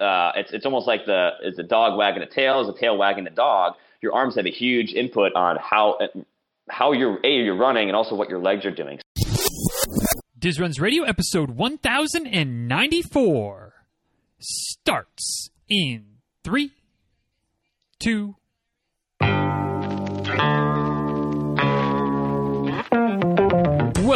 uh, it's it's almost like the is the dog wagging a tail, is the tail wagging the dog. Your arms have a huge input on how how you're a you're running and also what your legs are doing. Diz Runs Radio episode 1094 starts in three, two.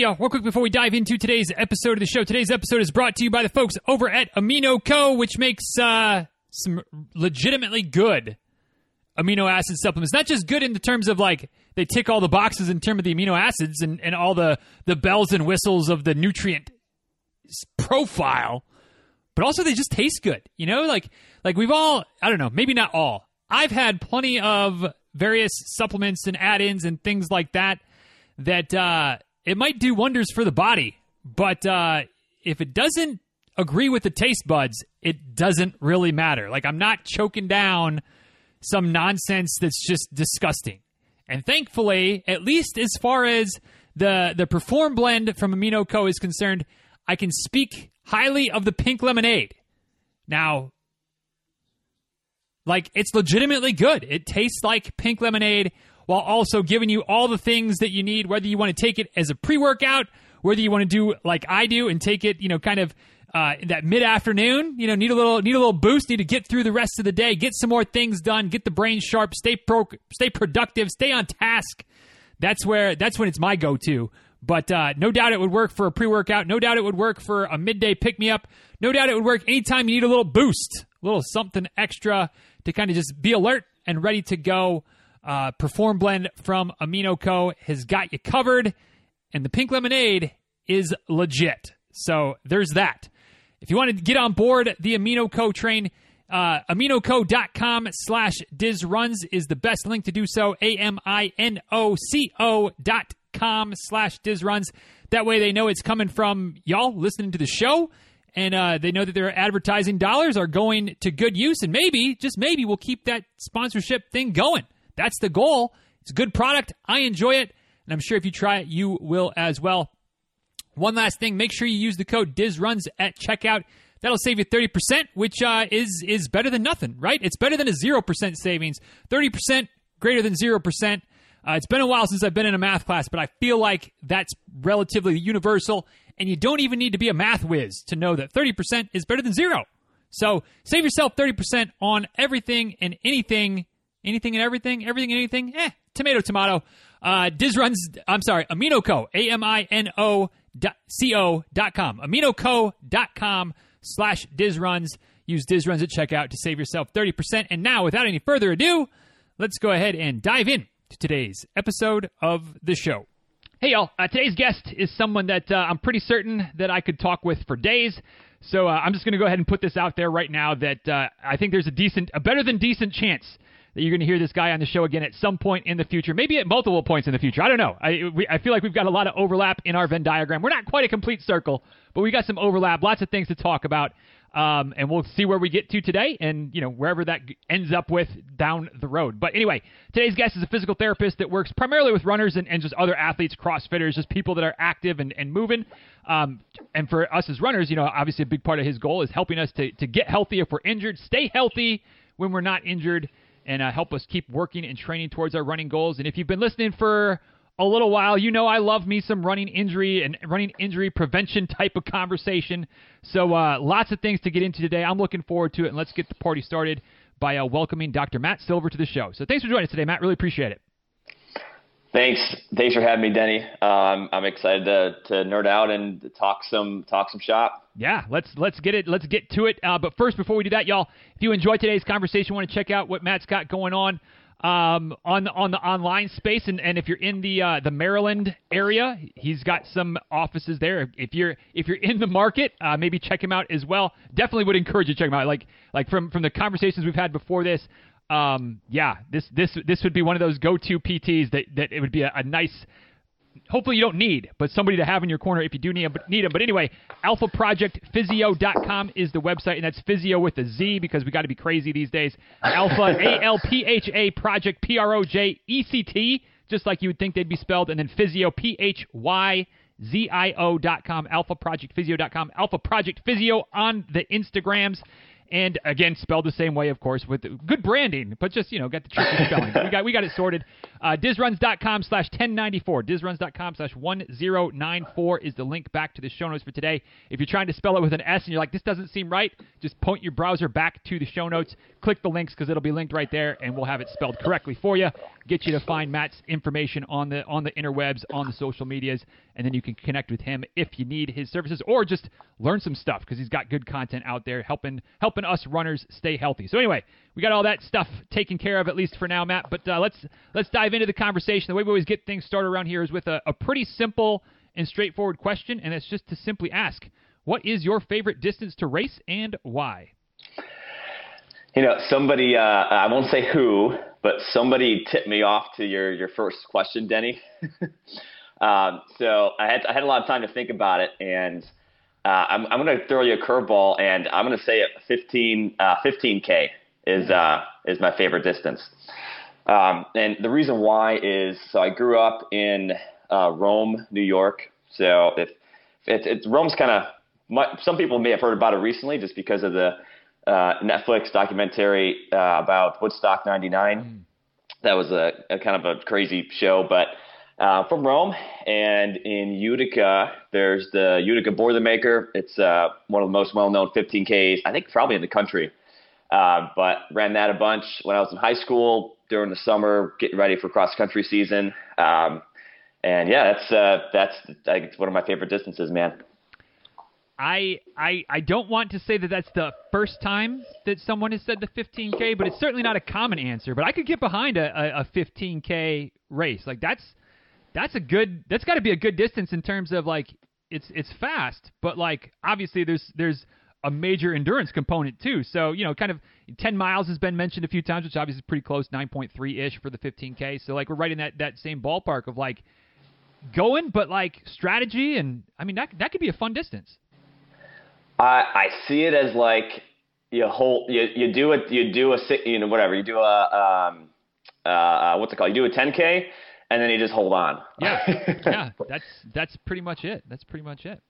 Y'all, real quick before we dive into today's episode of the show. Today's episode is brought to you by the folks over at Amino Co, which makes uh, some legitimately good amino acid supplements. Not just good in the terms of like they tick all the boxes in terms of the amino acids and, and all the, the bells and whistles of the nutrient profile, but also they just taste good. You know, like like we've all I don't know, maybe not all. I've had plenty of various supplements and add-ins and things like that that uh, it might do wonders for the body, but uh, if it doesn't agree with the taste buds, it doesn't really matter. Like I'm not choking down some nonsense that's just disgusting. And thankfully, at least as far as the the Perform blend from Amino Co is concerned, I can speak highly of the pink lemonade. Now, like it's legitimately good. It tastes like pink lemonade while also giving you all the things that you need, whether you want to take it as a pre workout, whether you want to do like I do and take it, you know, kind of uh, that mid afternoon. You know, need a little need a little boost, need to get through the rest of the day, get some more things done, get the brain sharp, stay pro, stay productive, stay on task. That's where that's when it's my go to. But uh, no doubt it would work for a pre workout. No doubt it would work for a midday pick me up. No doubt it would work anytime you need a little boost, a little something extra to kind of just be alert and ready to go. Uh, Perform Blend from Amino Co. has got you covered, and the pink lemonade is legit. So there's that. If you want to get on board the Amino Co train, uh, aminoco.com slash dizruns is the best link to do so. A-M-I-N-O-C-O dot com slash dizruns. That way they know it's coming from y'all listening to the show. And uh, they know that their advertising dollars are going to good use. And maybe, just maybe, we'll keep that sponsorship thing going. That's the goal. It's a good product. I enjoy it. And I'm sure if you try it, you will as well. One last thing, make sure you use the code DizRuns at checkout. That'll save you 30%, which uh, is is better than nothing, right? It's better than a 0% savings. 30% greater than 0%. Uh, it's been a while since I've been in a math class, but I feel like that's relatively universal, and you don't even need to be a math whiz to know that 30% is better than zero. So save yourself 30% on everything and anything, anything and everything, everything and anything. Eh, tomato, tomato. Uh, Diz runs, I'm sorry, AminoCo, A M I N O C O dot com. AminoCo dot com slash Diz runs. Use Diz runs at checkout to save yourself 30%. And now, without any further ado, let's go ahead and dive in to today's episode of the show. Hey, y'all. Uh, today's guest is someone that uh, I'm pretty certain that I could talk with for days. So uh, I'm just going to go ahead and put this out there right now that uh, I think there's a decent, a better than decent chance that you're going to hear this guy on the show again at some point in the future, maybe at multiple points in the future. I don't know. I, we, I feel like we've got a lot of overlap in our Venn diagram. We're not quite a complete circle, but we got some overlap, lots of things to talk about. Um, and we'll see where we get to today and, you know, wherever that ends up with down the road. But anyway, today's guest is a physical therapist that works primarily with runners and, and just other athletes, CrossFitters, just people that are active and, and moving. Um, and for us as runners, you know, obviously a big part of his goal is helping us to, to get healthy if we're injured, stay healthy when we're not injured, and uh, help us keep working and training towards our running goals. And if you've been listening for a little while, you know I love me some running injury and running injury prevention type of conversation. So uh, lots of things to get into today. I'm looking forward to it, and let's get the party started by uh, welcoming Dr. Matt Silver to the show. So thanks for joining us today, Matt. Really appreciate it. Thanks, thanks for having me, Denny. Um, I'm excited to, to nerd out and talk some talk some shop. Yeah, let's let's get it. Let's get to it. Uh, but first, before we do that, y'all, if you enjoyed today's conversation, want to check out what Matt's got going on um, on the on the online space, and, and if you're in the uh, the Maryland area, he's got some offices there. If you're if you're in the market, uh, maybe check him out as well. Definitely would encourage you to check him out. Like like from from the conversations we've had before this, um, yeah, this this this would be one of those go-to PTs that that it would be a, a nice. Hopefully you don't need, but somebody to have in your corner if you do need them. But, need them. but anyway, alphaprojectphysio.com is the website, and that's physio with a Z because we got to be crazy these days. Alpha A L P H A Project P R O J E C T, just like you would think they'd be spelled, and then physio P H Y Z I O.com, alphaprojectphysio.com, Alpha Project Physio on the Instagrams. And again, spelled the same way, of course, with good branding, but just, you know, got the tricky spelling. we got we got it sorted. Uh, dizruns.com slash 1094. Dizruns.com slash 1094 is the link back to the show notes for today. If you're trying to spell it with an S and you're like, this doesn't seem right, just point your browser back to the show notes, click the links because it'll be linked right there, and we'll have it spelled correctly for you. Get you to find Matt's information on the on the interwebs, on the social medias, and then you can connect with him if you need his services or just learn some stuff because he's got good content out there helping helping us runners stay healthy. So anyway, we got all that stuff taken care of at least for now, Matt. But uh, let's let's dive into the conversation. The way we always get things started around here is with a, a pretty simple and straightforward question, and it's just to simply ask, what is your favorite distance to race and why? You know, somebody, uh, I won't say who, but somebody tipped me off to your, your first question, Denny. um, so I had, I had a lot of time to think about it, and uh, I'm, I'm going to throw you a curveball, and I'm going to say it 15, uh, 15K is, uh, is my favorite distance. Um, and the reason why is so I grew up in uh, Rome, New York. So if, if it's Rome's kind of some people may have heard about it recently just because of the uh, Netflix documentary uh, about Woodstock '99. Mm. That was a, a, kind of a crazy show, but uh, from Rome and in Utica, there's the Utica Boilermaker. It's uh, one of the most well-known 15Ks, I think, probably in the country. Uh, but ran that a bunch when I was in high school during the summer, getting ready for cross country season. Um, and yeah, that's uh, that's like, one of my favorite distances, man. I, I I don't want to say that that's the first time that someone has said the 15k, but it's certainly not a common answer. But I could get behind a, a, a 15k race. Like that's that's a good that's got to be a good distance in terms of like it's it's fast, but like obviously there's there's a major endurance component too. So you know, kind of 10 miles has been mentioned a few times, which obviously is pretty close, 9.3 ish for the 15k. So like we're right in that that same ballpark of like going, but like strategy and I mean that that could be a fun distance. I, I see it as like you hold you, you do it you do a you know whatever you do a um uh, uh what's it called you do a 10k and then you just hold on. Yeah, yeah, that's that's pretty much it. That's pretty much it.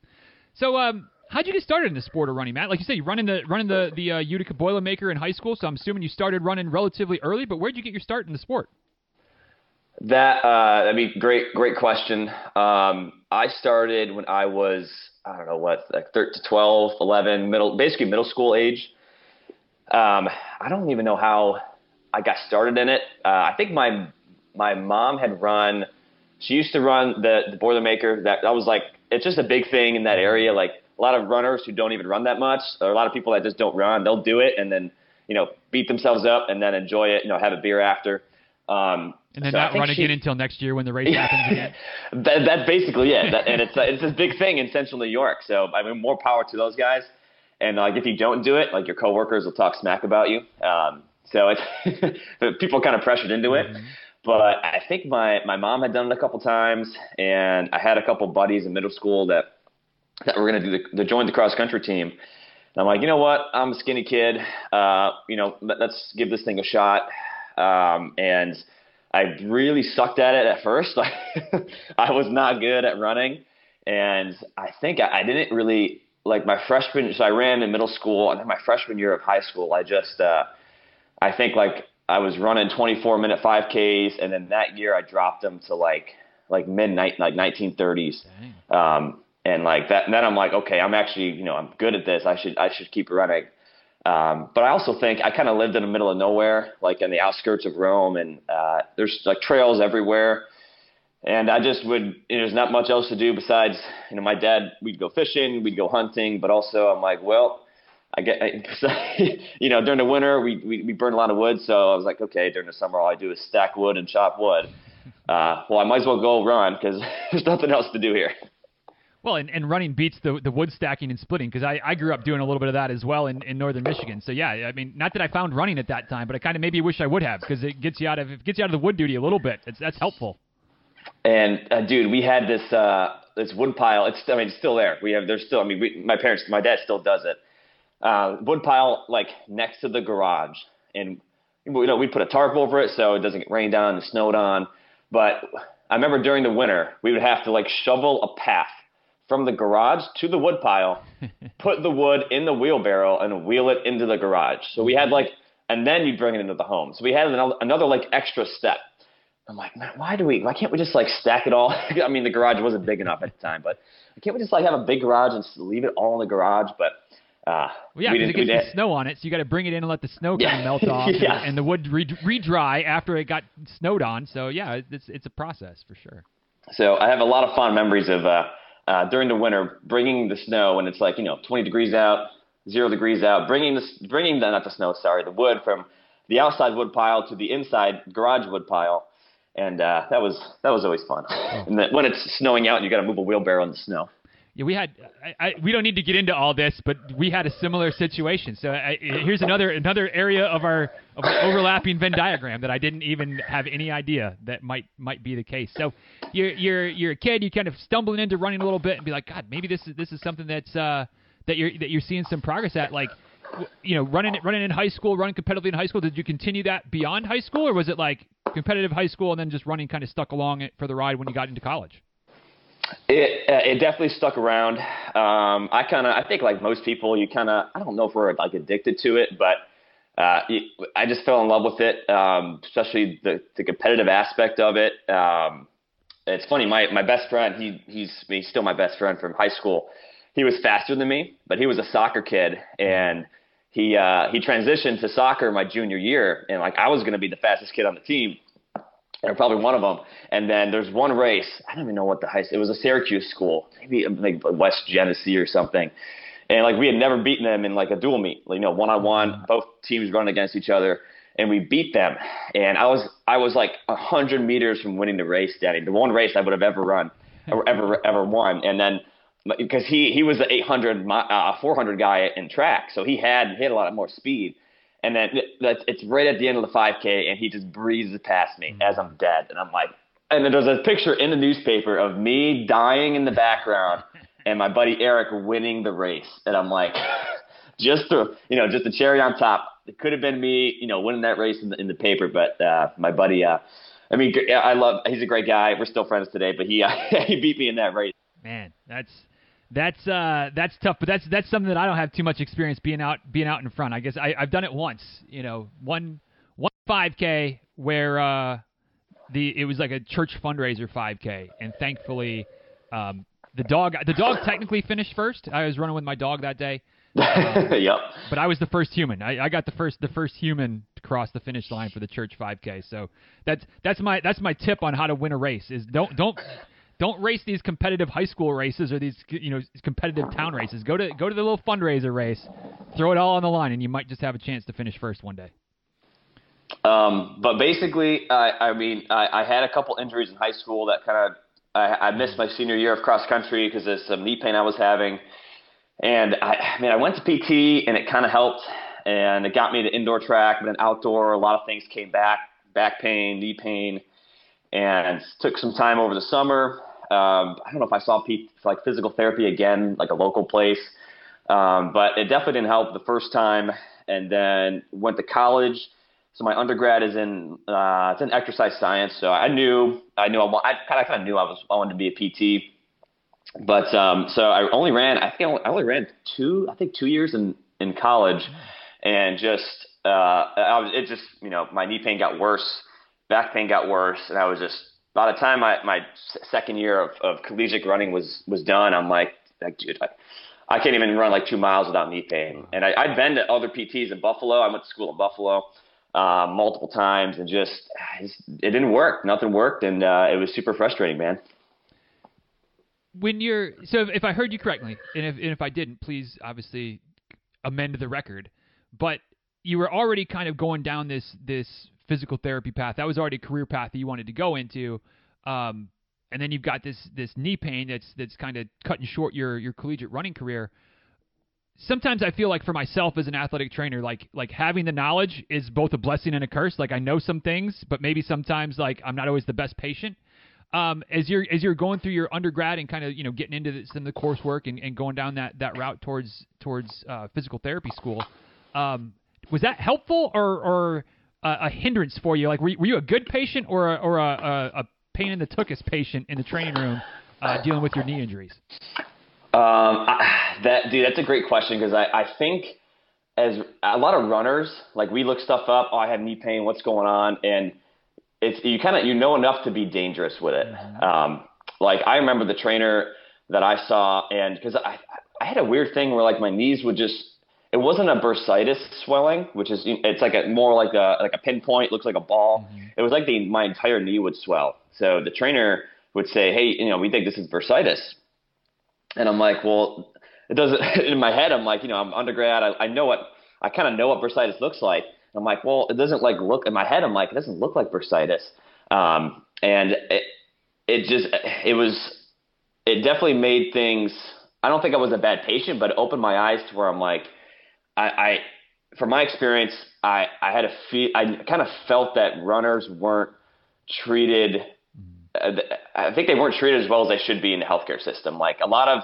So um. How'd you get started in the sport of running, Matt? Like you said, you running the running the the uh, Utica Boilermaker in high school, so I'm assuming you started running relatively early. But where'd you get your start in the sport? That uh, I mean, great great question. Um, I started when I was I don't know what, like 13 to 12, 11, middle, basically middle school age. Um, I don't even know how I got started in it. Uh, I think my my mom had run. She used to run the the Boilermaker. That that was like it's just a big thing in that area. Like a lot of runners who don't even run that much, or a lot of people that just don't run. They'll do it and then you know beat themselves up and then enjoy it. You know, have a beer after. Um, and then so not run she, again until next year when the race happens again. that, that's basically it. That, and it's uh, it's this big thing in Central New York. So I mean, more power to those guys. And like, if you don't do it, like your coworkers will talk smack about you. Um, so it's people kind of pressured into it. Mm-hmm. But I think my my mom had done it a couple times, and I had a couple buddies in middle school that that were going to do the, join the cross country team. And I'm like, you know what? I'm a skinny kid. Uh, you know, let's give this thing a shot. Um, and I really sucked at it at first. I was not good at running, and I think I, I didn't really like my freshman. So I ran in middle school, and then my freshman year of high school, I just uh, I think like I was running 24 minute 5Ks, and then that year I dropped them to like like midnight, like 1930s. Um, and like that, and then I'm like, okay, I'm actually, you know, I'm good at this. I should, I should keep running. Um, but I also think I kind of lived in the middle of nowhere, like in the outskirts of Rome, and uh, there's like trails everywhere. And I just would, you know, there's not much else to do besides, you know, my dad, we'd go fishing, we'd go hunting, but also I'm like, well, I get, I, you know, during the winter we, we, we burn a lot of wood. So I was like, okay, during the summer, all I do is stack wood and chop wood. Uh, well, I might as well go run because there's nothing else to do here. Well, and, and running beats the the wood stacking and splitting because I, I grew up doing a little bit of that as well in, in northern Michigan. So yeah, I mean, not that I found running at that time, but I kind of maybe wish I would have because it gets you out of it gets you out of the wood duty a little bit. It's that's helpful. And uh, dude, we had this uh, this wood pile. It's I mean, it's still there. We have there's still. I mean, we, my parents, my dad still does it. Uh, wood pile like next to the garage, and you know we put a tarp over it so it doesn't get rained on and snowed on. But I remember during the winter we would have to like shovel a path from the garage to the wood pile, put the wood in the wheelbarrow and wheel it into the garage. So we had like, and then you'd bring it into the home. So we had another, another like extra step. I'm like, man, why do we? Why can't we just like stack it all? I mean, the garage wasn't big enough at the time, but can't we just like have a big garage and leave it all in the garage? But uh, well, yeah, because it gets the snow on it, so you got to bring it in and let the snow kind of melt off, yeah. and, and, the wood re- re-dry after it got snowed on. So yeah, it's it's a process for sure. So I have a lot of fond memories of uh, uh, during the winter bringing the snow when it's like you know 20 degrees out, zero degrees out, bringing the bringing the not the snow, sorry, the wood from the outside wood pile to the inside garage wood pile and uh, that was that was always fun. Oh. And then when it's snowing out, you got to move a wheelbarrow in the snow. Yeah, we had. I, I, we don't need to get into all this, but we had a similar situation. So I, here's another another area of our of our overlapping Venn diagram that I didn't even have any idea that might might be the case. So you're you're you're a kid, you kind of stumbling into running a little bit and be like, God, maybe this is this is something that's uh, that you're that you're seeing some progress at. Like you know, running running in high school, running competitively in high school. Did you continue that beyond high school, or was it like competitive high school and then just running kind of stuck along it for the ride when you got into college? It uh, it definitely stuck around. Um, I kind of I think like most people, you kind of I don't know if we're like addicted to it, but uh, I just fell in love with it, um, especially the the competitive aspect of it. Um, it's funny, my my best friend, he he's he's still my best friend from high school. He was faster than me, but he was a soccer kid and he uh, he transitioned to soccer my junior year, and like I was going to be the fastest kid on the team, or probably one of them. And then there's one race. I don't even know what the high. It was a Syracuse school, maybe like West Genesee or something. And like we had never beaten them in like a dual meet, like, you know, one on one, both teams running against each other, and we beat them. And I was I was like a hundred meters from winning the race, Danny. The one race I would have ever run, or ever ever won. And then because he he was the 800 uh, 400 guy in track, so he had he had a lot more speed. And then that's it's right at the end of the 5K, and he just breezes past me as I'm dead, and I'm like, and then there's a picture in the newspaper of me dying in the background, and my buddy Eric winning the race, and I'm like, just the you know just the cherry on top. It could have been me, you know, winning that race in the, in the paper, but uh, my buddy. Uh, I mean, I love. He's a great guy. We're still friends today, but he uh, he beat me in that race. Man, that's that's uh, that's tough, but that's that's something that I don't have too much experience being out being out in front. I guess I, I've done it once, you know, one one 5K where uh, the it was like a church fundraiser 5K, and thankfully um, the dog the dog technically finished first. I was running with my dog that day. Um, yep. But I was the first human. I, I got the first the first human to cross the finish line for the church 5K. So that's that's my that's my tip on how to win a race is don't don't don't race these competitive high school races or these you know competitive town races. Go to go to the little fundraiser race, throw it all on the line, and you might just have a chance to finish first one day. Um, but basically, I, I mean, I, I had a couple injuries in high school that kind of I, I missed my senior year of cross country because of some knee pain I was having, and I, I mean, I went to PT and it kind of helped, and it got me to indoor track, but then outdoor, a lot of things came back, back pain, knee pain, and took some time over the summer um, I don't know if I saw PT like physical therapy again, like a local place, um, but it definitely didn't help the first time. And then went to college. So my undergrad is in uh, it's in exercise science. So I knew I knew I, I kind of knew I was I wanted to be a PT. But um, so I only ran I think I only, I only ran two I think two years in in college, and just uh, I was it just you know my knee pain got worse, back pain got worse, and I was just by the time my, my second year of, of collegiate running was, was done, I'm like, like dude, I, I can't even run like two miles without knee pain. And I, I'd been to other PTs in Buffalo. I went to school in Buffalo uh, multiple times, and just it didn't work. Nothing worked, and uh, it was super frustrating, man. When you're so, if, if I heard you correctly, and if and if I didn't, please obviously amend the record. But you were already kind of going down this this physical therapy path. That was already a career path that you wanted to go into. Um, and then you've got this this knee pain that's that's kind of cutting short your your collegiate running career. Sometimes I feel like for myself as an athletic trainer, like like having the knowledge is both a blessing and a curse. Like I know some things, but maybe sometimes like I'm not always the best patient. Um, as you're as you're going through your undergrad and kind of you know getting into the, some of the coursework and, and going down that, that route towards towards uh, physical therapy school, um, was that helpful or or a, a hindrance for you? Like were, were you a good patient or a, or a, a, a pain in the tuchus patient in the training room uh, dealing with your knee injuries? Um, I, that dude, that's a great question because I, I think as a lot of runners, like we look stuff up. Oh, I have knee pain. What's going on? And it's you kind of you know enough to be dangerous with it. Mm-hmm. Um, like I remember the trainer that I saw, and because I I had a weird thing where like my knees would just it wasn't a bursitis swelling, which is it's like a more like a like a pinpoint, looks like a ball. Mm-hmm. It was like the my entire knee would swell. So the trainer would say, "Hey, you know, we think this is bursitis," and I'm like, "Well, it doesn't." In my head, I'm like, you know, I'm undergrad. I, I know what I kind of know what bursitis looks like. I'm like, well, it doesn't like look in my head. I'm like, it doesn't look like bursitis, um, and it it just it was it definitely made things. I don't think I was a bad patient, but it opened my eyes to where I'm like I, I from my experience, I, I had a feel, I kind of felt that runners weren't treated. Uh, I think they weren't treated as well as they should be in the healthcare system. Like a lot of,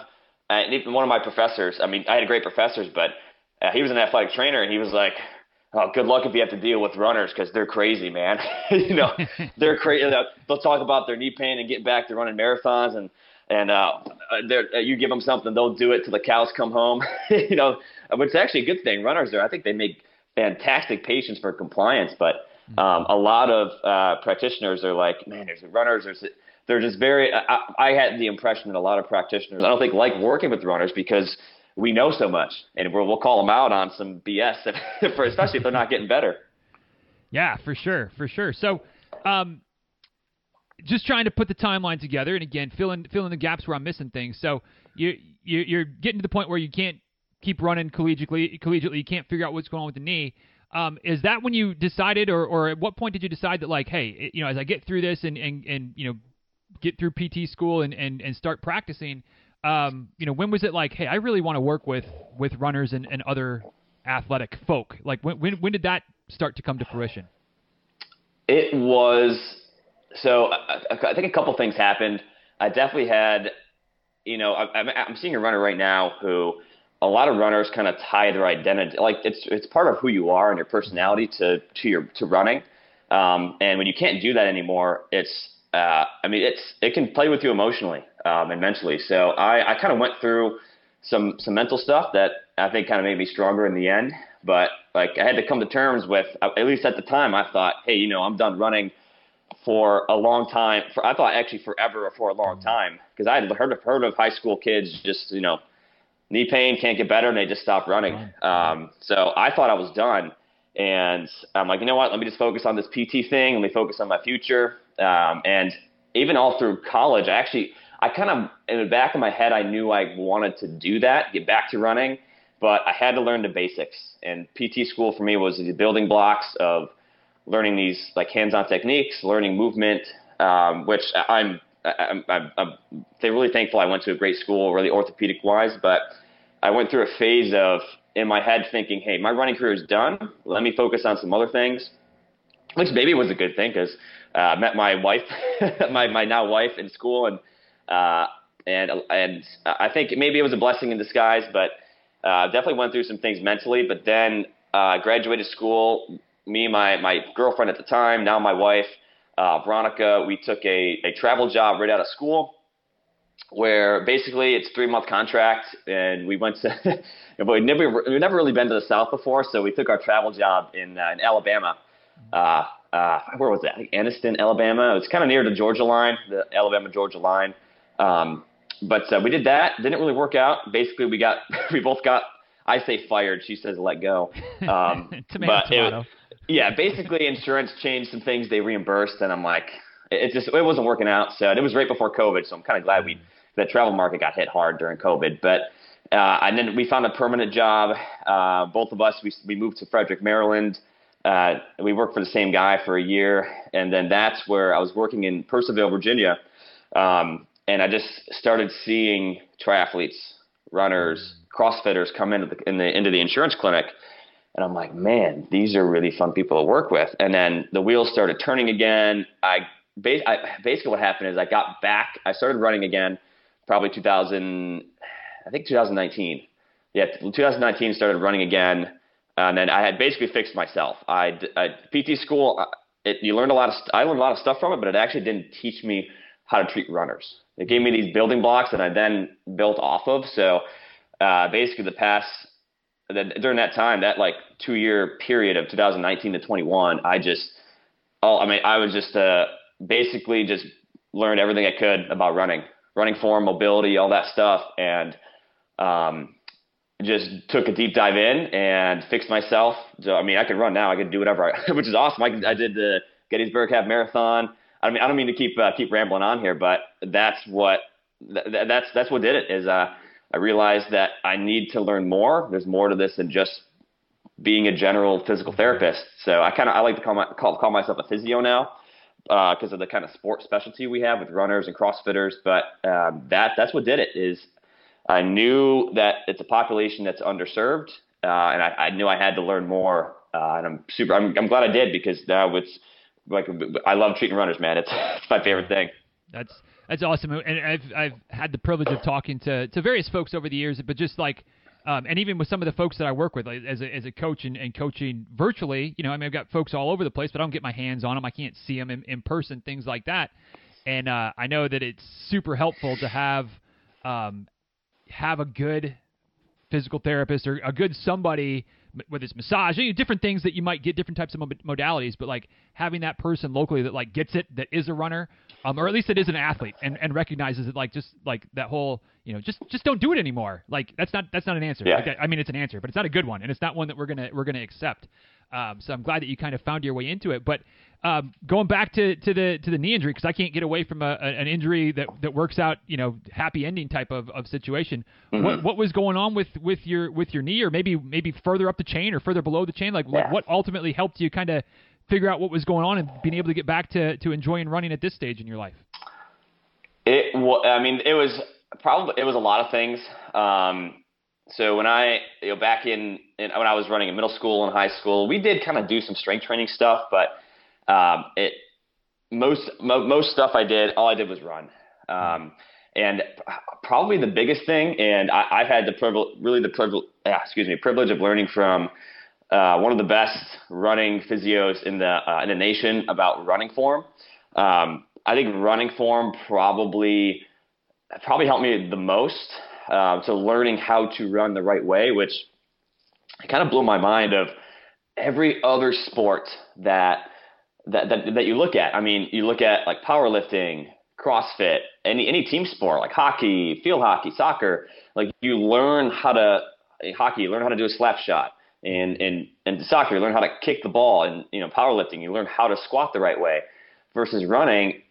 and even one of my professors. I mean, I had great professors, but uh, he was an athletic trainer, and he was like, "Oh, good luck if you have to deal with runners because they're crazy, man. you know, they're crazy. They'll talk about their knee pain and get back to running marathons, and and uh, uh, you give them something, they'll do it till the cows come home. you know, which is actually a good thing. Runners are, I think, they make fantastic patients for compliance, but mm-hmm. um, a lot of uh, practitioners are like, man, there's runners, there's they're just very. I, I had the impression that a lot of practitioners, I don't think, like working with runners because we know so much, and we'll, we'll call them out on some BS, for, especially if they're not getting better. Yeah, for sure, for sure. So, um, just trying to put the timeline together, and again, fill in fill in the gaps where I'm missing things. So you, you you're getting to the point where you can't keep running collegiately. Collegiately, you can't figure out what's going on with the knee. Um, is that when you decided, or, or at what point did you decide that, like, hey, you know, as I get through this and and, and you know, get through PT school and and, and start practicing, um, you know, when was it like, hey, I really want to work with with runners and, and other athletic folk? Like, when, when when did that start to come to fruition? It was so. I, I think a couple things happened. I definitely had, you know, I, I'm seeing a runner right now who a lot of runners kind of tie their identity, like it's it's part of who you are and your personality to to your to running. Um, and when you can't do that anymore, it's uh, I mean it's it can play with you emotionally um, and mentally. So I, I kind of went through some some mental stuff that I think kind of made me stronger in the end. But like I had to come to terms with at least at the time I thought, hey, you know, I'm done running for a long time. For I thought actually forever or for a long time because I had heard of heard of high school kids just you know knee pain, can't get better, and they just stop running. Um, so I thought I was done. And I'm like, you know what? Let me just focus on this PT thing. Let me focus on my future. Um, and even all through college, I actually, I kind of, in the back of my head, I knew I wanted to do that, get back to running, but I had to learn the basics. And PT school for me was the building blocks of learning these like hands-on techniques, learning movement, um, which I'm I'm, I'm, I'm really thankful I went to a great school, really orthopedic wise, but I went through a phase of in my head thinking, hey, my running career is done. Let me focus on some other things, which maybe was a good thing because uh, I met my wife, my, my now wife in school, and uh, and and I think maybe it was a blessing in disguise, but uh, definitely went through some things mentally. But then uh, graduated school. Me, my my girlfriend at the time, now my wife uh, Veronica, we took a, a travel job right out of school where basically it's three month contract and we went to we never we never really been to the south before so we took our travel job in uh, in Alabama. Uh, uh, where was that? I think Anniston Alabama. It was kind of near the Georgia line the Alabama Georgia line. Um, but uh, we did that. Didn't really work out. Basically we got we both got I say fired. She says let go. Um, tomato, but tomato. It, yeah, basically insurance changed some things they reimbursed, and I'm like, it just it wasn't working out. So it was right before COVID, so I'm kind of glad we the travel market got hit hard during COVID. But uh, and then we found a permanent job. Uh, both of us we we moved to Frederick, Maryland. Uh, we worked for the same guy for a year, and then that's where I was working in Purcellville, Virginia, Um, and I just started seeing triathletes, runners, CrossFitters come into the, in the into the insurance clinic, and I'm like, man, these are really fun people to work with. And then the wheels started turning again. I, I basically what happened is I got back. I started running again, probably 2000, I think 2019. Yeah, 2019 started running again, and then I had basically fixed myself. I, PT school. It, you learned a lot of. I learned a lot of stuff from it, but it actually didn't teach me how to treat runners. It gave me these building blocks that I then built off of. So uh, basically, the past during that time, that like two year period of 2019 to 21, I just, oh, I mean, I was just uh, basically just learned everything I could about running, running form, mobility, all that stuff, and um, just took a deep dive in and fixed myself. So I mean, I can run now. I can do whatever, I, which is awesome. I, I did the Gettysburg Half Marathon. I mean, I don't mean to keep uh, keep rambling on here, but that's what th- that's that's what did it. Is uh, I realized that I need to learn more. There's more to this than just being a general physical therapist. So I kind of I like to call my call, call myself a physio now because uh, of the kind of sport specialty we have with runners and CrossFitters. But um, that that's what did it. Is I knew that it's a population that's underserved, uh, and I, I, knew I had to learn more. Uh, and I'm super. I'm, I'm glad I did because now it's like I love treating runners, man. It's it's my favorite thing. That's that's awesome, and I've I've had the privilege of talking to to various folks over the years, but just like. Um, and even with some of the folks that I work with, like, as a, as a coach and, and coaching virtually, you know, I mean, I've got folks all over the place, but I don't get my hands on them. I can't see them in, in person, things like that. And uh, I know that it's super helpful to have um, have a good physical therapist or a good somebody whether it's massage, you know, different things that you might get different types of modalities, but like having that person locally that like gets it, that is a runner, um, or at least that is an athlete and, and recognizes it, like just like that whole, you know, just just don't do it anymore. Like that's not that's not an answer. Yeah. Like, I mean, it's an answer, but it's not a good one, and it's not one that we're gonna we're gonna accept. Um, so I'm glad that you kind of found your way into it. But um, going back to, to the to the knee injury because I can't get away from a, a, an injury that, that works out, you know, happy ending type of, of situation. Mm-hmm. What what was going on with, with your with your knee, or maybe maybe further up the chain or further below the chain? Like yeah. what, what ultimately helped you kind of figure out what was going on and being able to get back to, to enjoying running at this stage in your life? It I mean it was probably it was a lot of things. Um, so when I you know back in, in when I was running in middle school and high school, we did kind of do some strength training stuff, but um, it most mo- most stuff I did, all I did was run. Um, and probably the biggest thing, and I, have had the privilege, really the privilege, ah, excuse me, privilege of learning from uh, one of the best running physios in the uh, in the nation about running form. Um, I think running form probably probably helped me the most. Uh, so learning how to run the right way, which kind of blew my mind of every other sport that that, that, that you look at. I mean, you look at like powerlifting, CrossFit, any any team sport like hockey, field hockey, soccer. Like you learn how to hockey, you learn how to do a slap shot, and and and soccer, you learn how to kick the ball, and you know powerlifting, you learn how to squat the right way. Versus running,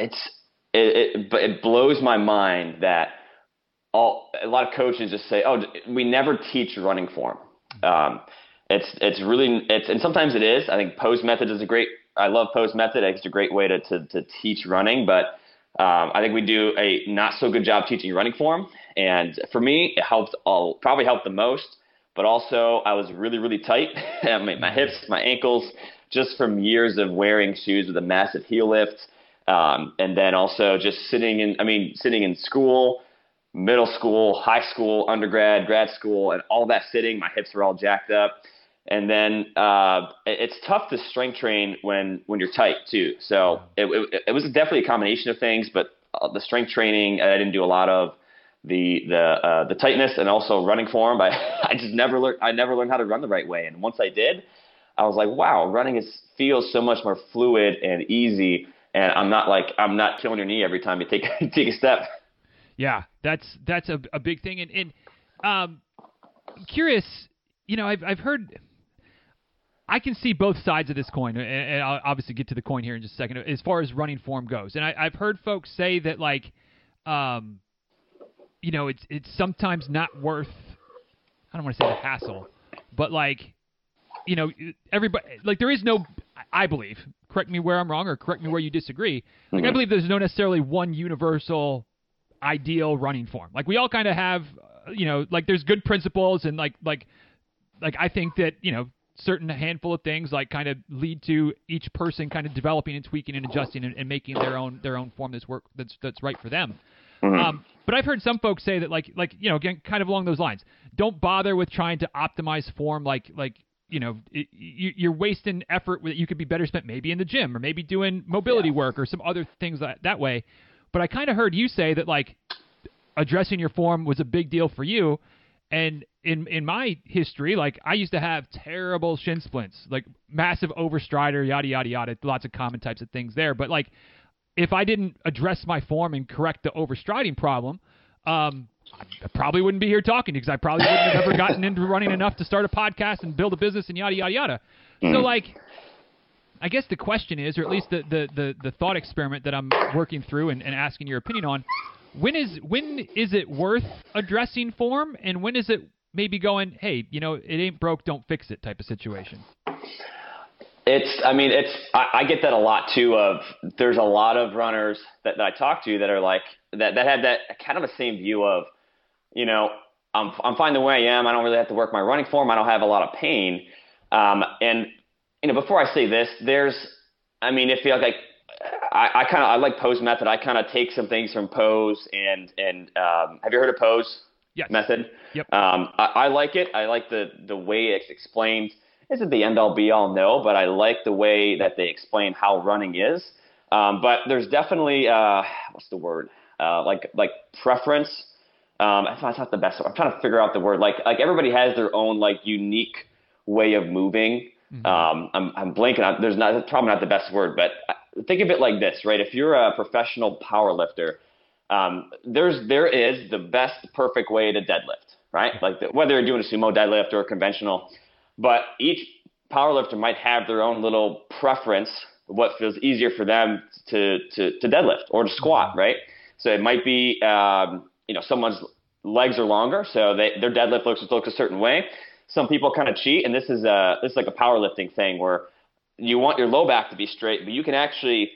it's it, it, it blows my mind that all a lot of coaches just say, oh, we never teach running form. Um, it's it's really it's and sometimes it is. I think pose method is a great I love pose method. It's a great way to, to, to teach running, but um, I think we do a not so good job teaching running form. And for me, it helped all, probably helped the most, but also I was really, really tight. my, my hips, my ankles, just from years of wearing shoes with a massive heel lift. Um, and then also just sitting in, I mean, sitting in school, middle school, high school, undergrad, grad school, and all that sitting, my hips were all jacked up. And then uh, it's tough to strength train when when you're tight too. So it, it, it was definitely a combination of things, but uh, the strength training I didn't do a lot of the the uh, the tightness and also running form. I I just never learned I never learned how to run the right way. And once I did, I was like, wow, running is feels so much more fluid and easy. And I'm not like I'm not killing your knee every time you take take a step. Yeah, that's that's a, a big thing. And, and um, curious, you know, I've I've heard I can see both sides of this coin, and I'll obviously get to the coin here in just a second. As far as running form goes, and I, have heard folks say that like, um, you know, it's it's sometimes not worth. I don't want to say the hassle, but like, you know, everybody like there is no. I believe correct me where I'm wrong or correct me where you disagree. Like Mm-hmm. I believe there's no necessarily one universal ideal running form. Like we all kind of have, you know, like there's good principles and like like like I think that you know certain handful of things like kind of lead to each person kind of developing and tweaking and adjusting and, and making their own their own form that's work that's that's right for them. Um, but I've heard some folks say that like like you know again kind of along those lines. Don't bother with trying to optimize form like like you know it, you, you're wasting effort that you could be better spent maybe in the gym or maybe doing mobility work or some other things that that way. But I kind of heard you say that like addressing your form was a big deal for you. And in in my history, like I used to have terrible shin splints, like massive overstrider, yada yada yada, lots of common types of things there. But like, if I didn't address my form and correct the overstriding problem, um, I probably wouldn't be here talking because I probably wouldn't have ever gotten into running enough to start a podcast and build a business and yada yada yada. So like, I guess the question is, or at least the the the, the thought experiment that I'm working through and, and asking your opinion on, when is when is it worth addressing form, and when is it maybe going, hey, you know, it ain't broke, don't fix it type of situation? It's, I mean, it's, I, I get that a lot too. Of there's a lot of runners that, that I talk to that are like that that have that kind of the same view of, you know, I'm I'm fine the way I am. I don't really have to work my running form. I don't have a lot of pain. Um, and you know, before I say this, there's, I mean, it feels like I, I kind of I like pose method. I kind of take some things from pose and and um, have you heard of pose? Yes. method. Yep. Um, I, I like it. I like the the way it's explained. Isn't the end all be all? No, but I like the way that they explain how running is. Um, but there's definitely uh, what's the word? Uh, like like preference. Um, that's not the best. I'm trying to figure out the word. Like like everybody has their own like unique way of moving. Um, I'm I'm blanking on. There's not. Probably not the best word, but think of it like this, right? If you're a professional power lifter, um, there's there is the best perfect way to deadlift, right? Like the, whether you're doing a sumo deadlift or a conventional, but each powerlifter might have their own little preference, what feels easier for them to to, to deadlift or to squat, right? So it might be um, you know someone's legs are longer, so they, their deadlift looks looks a certain way. Some people kind of cheat, and this is a this is like a powerlifting thing where you want your low back to be straight, but you can actually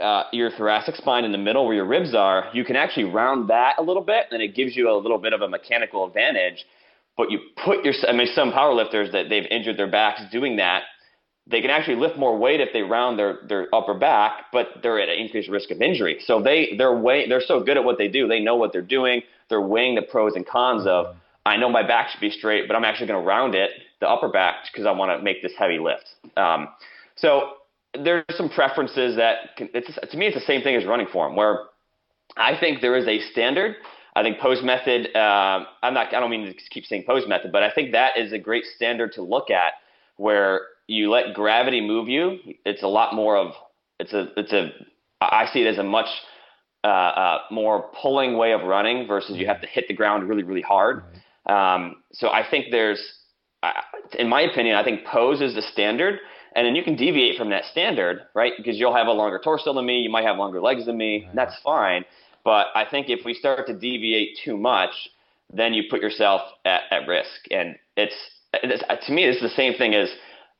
uh, your thoracic spine in the middle where your ribs are, you can actually round that a little bit, and it gives you a little bit of a mechanical advantage. But you put your, I mean, some powerlifters that they've injured their backs doing that, they can actually lift more weight if they round their, their upper back, but they're at an increased risk of injury. So they they're way they're so good at what they do, they know what they're doing. They're weighing the pros and cons of. I know my back should be straight, but I'm actually going to round it, the upper back, because I want to make this heavy lift. Um, so there's some preferences that can, it's, to me it's the same thing as running form where I think there is a standard. I think pose method. Uh, I'm not. I don't mean to keep saying pose method, but I think that is a great standard to look at where you let gravity move you. It's a lot more of. It's a. It's a. I see it as a much uh, uh, more pulling way of running versus you have to hit the ground really really hard. Um, so I think there's, uh, in my opinion, I think pose is the standard, and then you can deviate from that standard, right? Because you'll have a longer torso than me, you might have longer legs than me. That's fine. But I think if we start to deviate too much, then you put yourself at, at risk. And it's, it's to me, it's the same thing as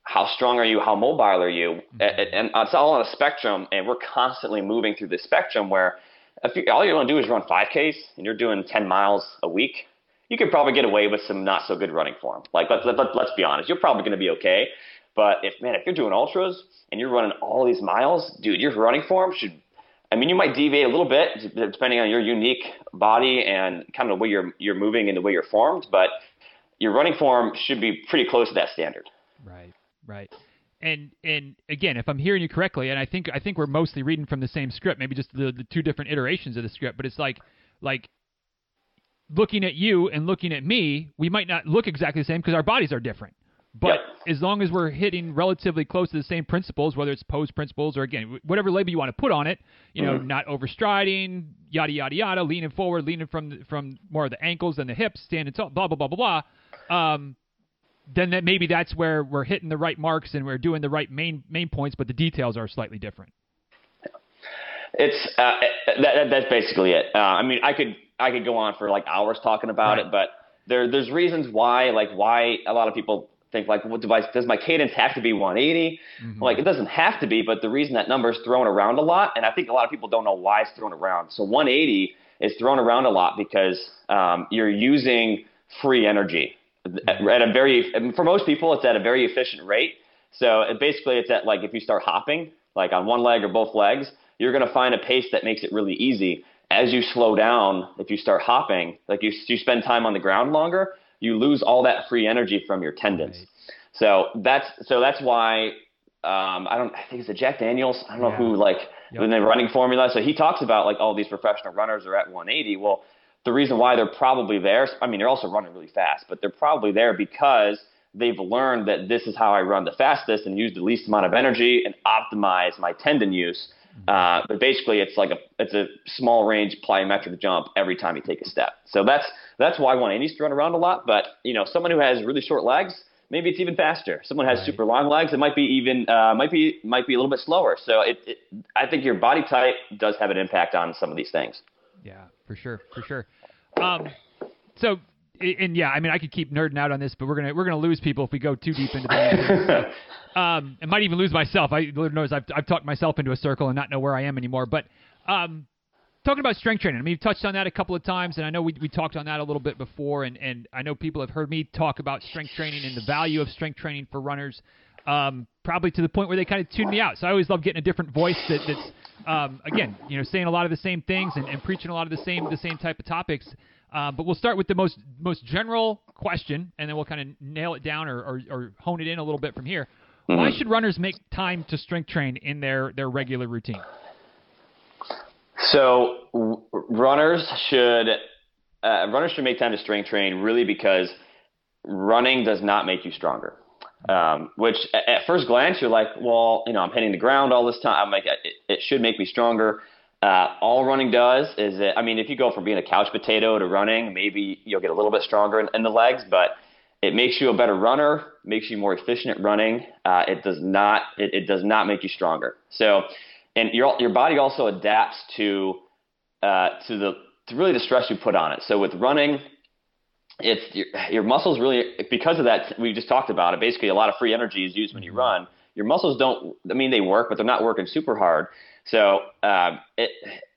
how strong are you, how mobile are you, mm-hmm. and, and it's all on a spectrum. And we're constantly moving through the spectrum where if you, all you want to do is run 5Ks and you're doing 10 miles a week, you could probably get away with some not so good running form. Like let's let, let's be honest, you're probably going to be okay. But if man, if you're doing ultras and you're running all these miles, dude, your running form should. I mean, you might deviate a little bit depending on your unique body and kind of the way you're you're moving and the way you're formed, but your running form should be pretty close to that standard. Right, right. And and again, if I'm hearing you correctly, and I think I think we're mostly reading from the same script, maybe just the, the two different iterations of the script, but it's like like looking at you and looking at me, we might not look exactly the same because our bodies are different. But Yep. as long as we're hitting relatively close to the same principles, whether it's pose principles or again whatever label you want to put on it, you know, not overstriding, yada yada yada, leaning forward, leaning from the, from more of the ankles than the hips, standing tall, blah blah blah blah blah. Um, then that maybe that's where we're hitting the right marks and we're doing the right main main points, but the details are slightly different. It's uh, that, that, that's basically it. Uh, I mean, I could I could go on for like hours talking about Right. it, but there there's reasons why like why a lot of people think like, what do I, does my cadence have to be 180? Mm-hmm. Like it doesn't have to be, but the reason that number is thrown around a lot, and I think a lot of people don't know why it's thrown around. So 180 is thrown around a lot because um, you're using free energy mm-hmm. at a very, for most people, it's at a very efficient rate. So it basically, it's at like if you start hopping, like on one leg or both legs, you're going to find a pace that makes it really easy. As you slow down, if you start hopping, like you, you spend time on the ground longer, you lose all that free energy from your tendons. Right. So that's so that's why um, I don't I think it's a Jack Daniels. I don't know who like yep. in the running formula. So he talks about like all these professional runners are at 180. Well, the reason why they're probably there, I mean, they're also running really fast, but they're probably there because they've learned that this is how I run the fastest and use the least amount of energy and optimize my tendon use. Uh, but basically, it's like a it's a small range plyometric jump every time you take a step. So that's that's why 180 is thrown around a lot. But you know, someone who has really short legs, maybe it's even faster. Someone has right. super long legs, it might be even uh, might be might be a little bit slower. So it, it, I think your body type does have an impact on some of these things. Yeah, for sure, for sure. Um, so and yeah, I mean, I could keep nerding out on this, but we're gonna we're gonna lose people if we go too deep into that. um, I might even lose myself. I Lord knows I've I've talked myself into a circle and not know where I am anymore. But um, talking about strength training, I mean, you've touched on that a couple of times, and I know we we talked on that a little bit before, and and I know people have heard me talk about strength training and the value of strength training for runners. Um, probably to the point where they kind of tune me out. So I always love getting a different voice that, that's, um, again, you know, saying a lot of the same things and, and preaching a lot of the same the same type of topics. Uh, but we'll start with the most most general question, and then we'll kind of nail it down or, or, or, hone it in a little bit from here. Mm-hmm. Why should runners make time to strength train in their, their regular routine? So w- runners should uh, runners should make time to strength train really because running does not make you stronger. Um, which at, at first glance you're like, well, you know, I'm hitting the ground all this time. I'm like, it, it should make me stronger. Uh, all running does is that, I mean, if you go from being a couch potato to running, maybe you'll get a little bit stronger in, in the legs, but it makes you a better runner, makes you more efficient at running. Uh, it does not, it, it, does not make you stronger. So, and your your body also adapts to uh, to the to really the stress you put on it. So with running, it's your, your muscles really because of that we just talked about it. Basically, a lot of free energy is used when you mm-hmm. run. Your muscles don't. I mean, they work, but they're not working super hard. So um, it,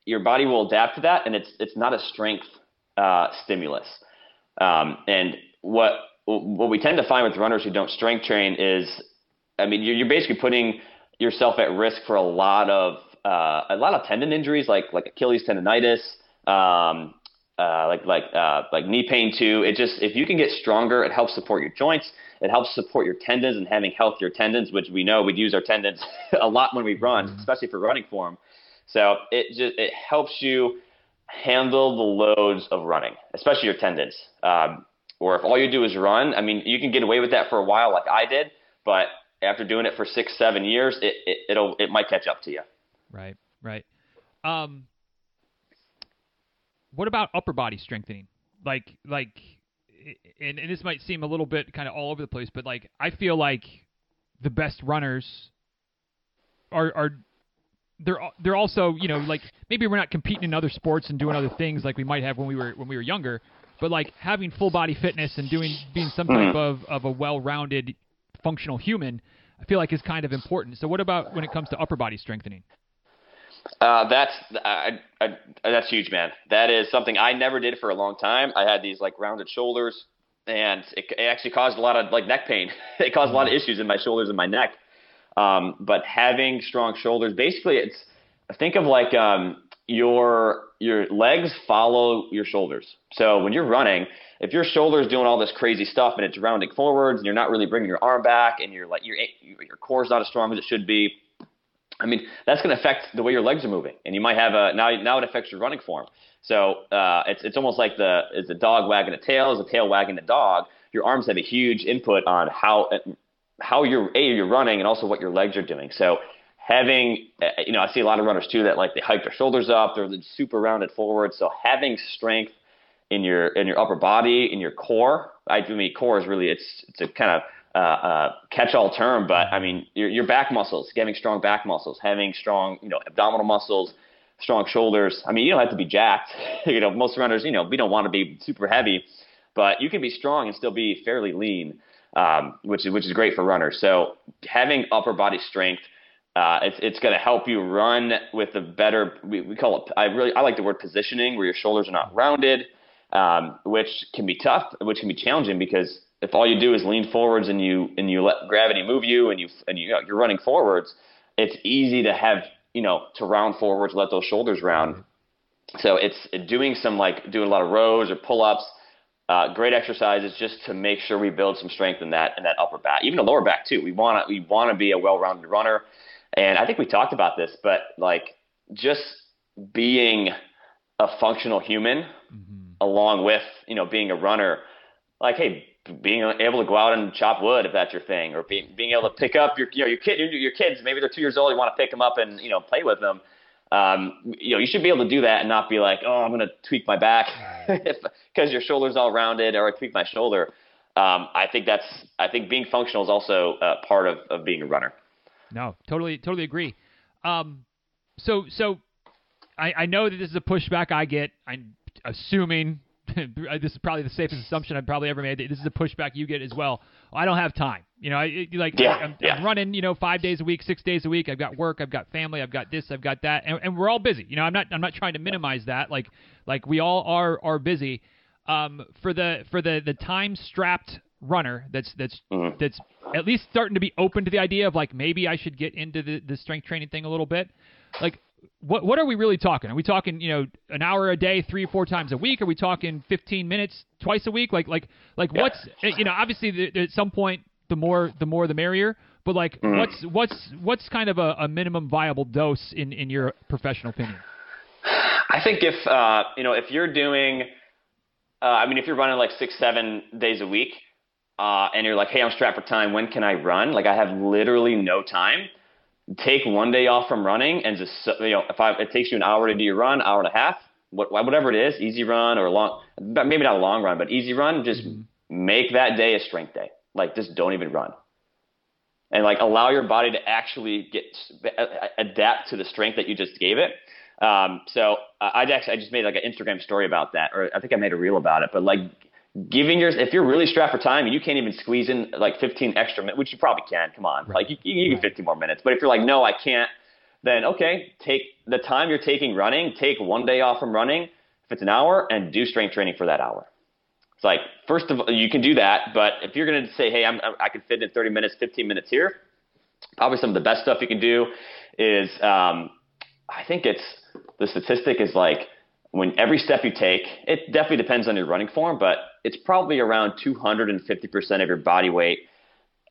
your body will adapt to that, and it's it's not a strength uh, stimulus. Um, and what what we tend to find with runners who don't strength train is, I mean, you're, you're basically putting yourself at risk for a lot of uh, a lot of tendon injuries, like like Achilles tendonitis, um, uh, like like uh, like knee pain too. It just if you can get stronger, it helps support your joints. It helps support your tendons and having healthier tendons, which we know we'd use our tendons a lot when we run, mm-hmm. especially for running form. So it just it helps you handle the loads of running, especially your tendons. Um, or if all you do is run, I mean, you can get away with that for a while, like I did, but after doing it for six, seven years, it, it it'll it might catch up to you. Right, right. Um, what about upper body strengthening? Like, like, and, and this might seem a little bit kind of all over the place, but like, I feel like the best runners are are they're they're also you know like maybe we're not competing in other sports and doing other things like we might have when we were when we were younger, but like having full body fitness and doing being some type mm-hmm. of of a well-rounded functional human, I feel like is kind of important. So what about when it comes to upper body strengthening? Uh, that's I, I, that's huge, man. That is something I never did for a long time. I had these like rounded shoulders, and it, it actually caused a lot of like neck pain. it caused a lot of issues in my shoulders and my neck. Um, but having strong shoulders, basically, it's think of like um, your your legs follow your shoulders. So when you're running, if your shoulder's doing all this crazy stuff and it's rounding forwards and you're not really bringing your arm back and you're like your your core's not as strong as it should be, I mean, that's going to affect the way your legs are moving, and you might have a now. Now it affects your running form. So uh, it's it's almost like the is the dog wagging the tail, is the tail wagging the dog. Your arms have a huge input on how how you're a you're running, and also what your legs are doing. So having uh, you know, I see a lot of runners too that like they hike their shoulders up, they're super rounded forward. So having strength in your in your upper body, in your core. I mean, core is really it's it's a kind of uh, uh, catch-all term, but I mean your, your back muscles, having strong back muscles, having strong you know abdominal muscles, strong shoulders. I mean you don't have to be jacked. you know most runners you know we don't want to be super heavy, but you can be strong and still be fairly lean. um, which is which is great for runners. So having upper body strength. Uh, it's it's going to help you run with a better. We, we call it. I really I like the word positioning, where your shoulders are not rounded, um, which can be tough, which can be challenging because if all you do is lean forwards and you and you let gravity move you and you and you, you're running forwards, it's easy to have you know to round forwards, let those shoulders round. So it's doing some like doing a lot of rows or pull ups. Uh, great exercises just to make sure we build some strength in that in that upper back, even the lower back too. We want to we want to be a well-rounded runner, and I think we talked about this, but like just being a functional human mm-hmm. along with you know being a runner, like hey, being able to go out and chop wood if that's your thing, or being being able to pick up your you know your kid your, your kids maybe they're two years old you want to pick them up and you know play with them. Um, you know you should be able to do that and not be like oh I'm going to tweak my back because your shoulder's all rounded or I tweak my shoulder. Um, I think that's I think being functional is also uh, part of, of being a runner. No, totally totally agree. Um, so so I, I know that this is a pushback I get. I'm assuming this is probably the safest assumption I've probably ever made. This is a pushback you get as well. I don't have time. You know, I, like yeah, I'm, yeah. I'm, running, you know, five days a week, six days a week. I've got work, I've got family, I've got this, I've got that, and, and we're all busy. You know, I'm not, I'm not trying to minimize that. Like, like we all are are busy. Um, for the for the the time strapped runner that's that's mm-hmm. that's at least starting to be open to the idea of like maybe I should get into the, the strength training thing a little bit. Like what what are we really talking? Are we talking you know an hour a day, three or four times a week? Are we talking fifteen minutes twice a week? Like like like yeah. what's eh, you know obviously the, at some point the more the more the merrier. But like mm. what's what's what's kind of a, a, minimum viable dose in in your professional opinion? I think if uh, you know if you're doing, uh, I mean if you're running like six seven days a week, uh, and you're like, hey, I'm strapped for time. When can I run? Like I have literally no time take one day off from running and just you know if I, it takes you an hour to do your run, hour and a half, whatever it is, easy run or long, maybe not a long run, but easy run, just mm-hmm. make that day a strength day. Like just don't even run, and like allow your body to actually get adapt to the strength that you just gave it. Um, so I actually I just made like an Instagram story about that, or I think I made a reel about it. But like giving your if you're really strapped for time and you can't even squeeze in like 15 extra minutes, which you probably can. Come on, right. like you, you get 15 more minutes. But if you're like, no, I can't, then okay, take the time you're taking running, take one day off from running if it's an hour, and do strength training for that hour. It's like first of all, you can do that, but if you're going to say, hey, I'm, I can fit in 30 minutes, 15 minutes here, probably some of the best stuff you can do is um, I think it's the statistic is like when every step you take, it definitely depends on your running form, but it's probably around 250% of your body weight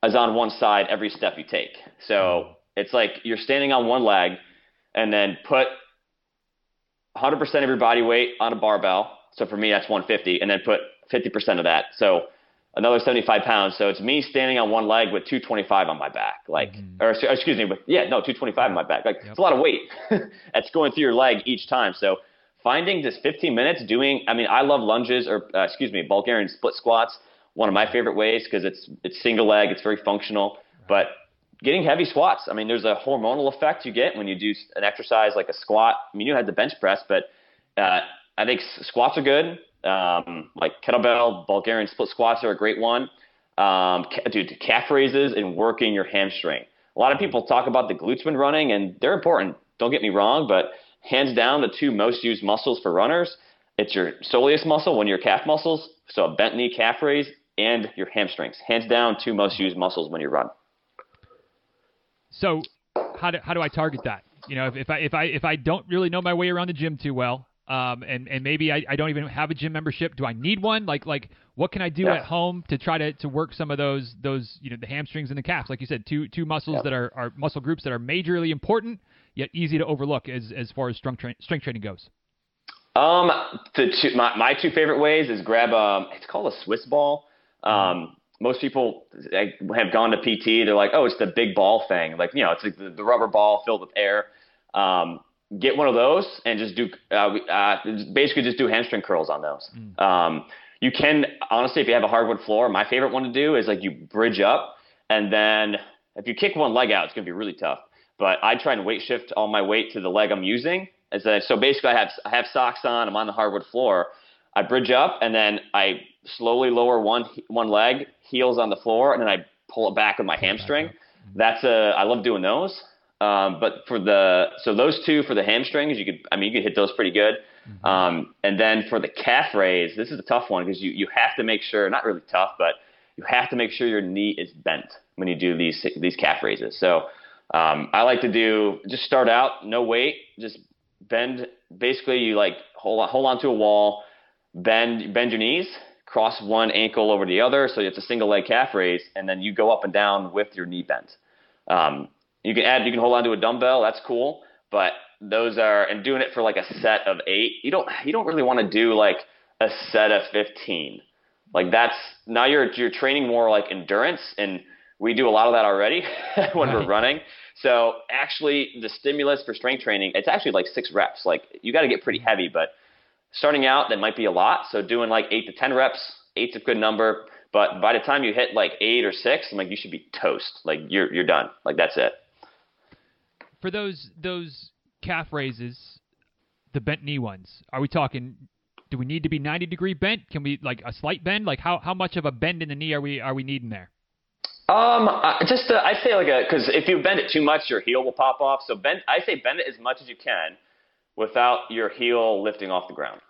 is on one side every step you take. So it's like you're standing on one leg and then put 100% of your body weight on a barbell. So for me, that's 150, and then put 50% of that. So another 75 pounds. So it's me standing on one leg with 225 on my back, like, mm-hmm. or excuse me, with yeah, no, 225 on my back. Like yep. it's a lot of weight that's going through your leg each time. So finding just 15 minutes doing, I mean, I love lunges or, uh, excuse me, Bulgarian split squats. One of my favorite ways because it's, it's single leg, it's very functional. But getting heavy squats, I mean, there's a hormonal effect you get when you do an exercise like a squat. I mean, you had the bench press, but uh, I think squats are good. Um, like kettlebell, Bulgarian split squats are a great one. Um, dude, calf raises and working your hamstring. A lot of people talk about the glutes when running, and they're important. Don't get me wrong, but hands down the two most used muscles for runners. It's your soleus muscle, one of your calf muscles, so a bent knee calf raise, and your hamstrings. Hands down, two most used muscles when you run. So, how do how do I target that? You know, if, if I if I if I don't really know my way around the gym too well, um, and and maybe I, I don't even have a gym membership. Do I need one? Like like what can I do yeah. at home to try to, to work some of those those you know the hamstrings and the calves? Like you said, two two muscles yeah. that are, are muscle groups that are majorly important yet easy to overlook as as far as strength tra- strength training goes. Um, the two, my my two favorite ways is grab a it's called a Swiss ball. Um, most people have gone to PT. They're like, oh, it's the big ball thing. Like, you know, it's like the, the rubber ball filled with air. Um, get one of those and just do uh, uh, basically just do hamstring curls on those. Mm. Um, you can honestly, if you have a hardwood floor, my favorite one to do is like you bridge up and then if you kick one leg out, it's gonna be really tough. But I try and weight shift all my weight to the leg I'm using. As a, so basically, I have I have socks on. I'm on the hardwood floor. I bridge up and then I slowly lower one one leg, heels on the floor, and then I pull it back with my hamstring. That's a I love doing those. Um, but for the so those two for the hamstrings, you could I mean you could hit those pretty good. Mm-hmm. Um, and then for the calf raise, this is a tough one because you you have to make sure not really tough, but you have to make sure your knee is bent when you do these these calf raises. So um, I like to do just start out no weight, just bend. Basically, you like hold on, hold on to a wall, bend bend your knees, cross one ankle over the other, so it's a single leg calf raise, and then you go up and down with your knee bent. Um, you can add, you can hold on to a dumbbell, that's cool, but those are and doing it for like a set of eight. You don't you don't really want to do like a set of fifteen. Like that's now you're you're training more like endurance, and we do a lot of that already when right. we're running. So actually, the stimulus for strength training, it's actually like six reps. Like you got to get pretty mm-hmm. heavy, but starting out that might be a lot. So doing like eight to ten reps, eight's a good number. But by the time you hit like eight or six, I'm like you should be toast. Like you're you're done. Like that's it. For those those calf raises, the bent knee ones, are we talking? Do we need to be 90 degree bent? Can we like a slight bend? Like how how much of a bend in the knee are we are we needing there? Um, just uh, I say like a because if you bend it too much, your heel will pop off. So bend, I say bend it as much as you can without your heel lifting off the ground.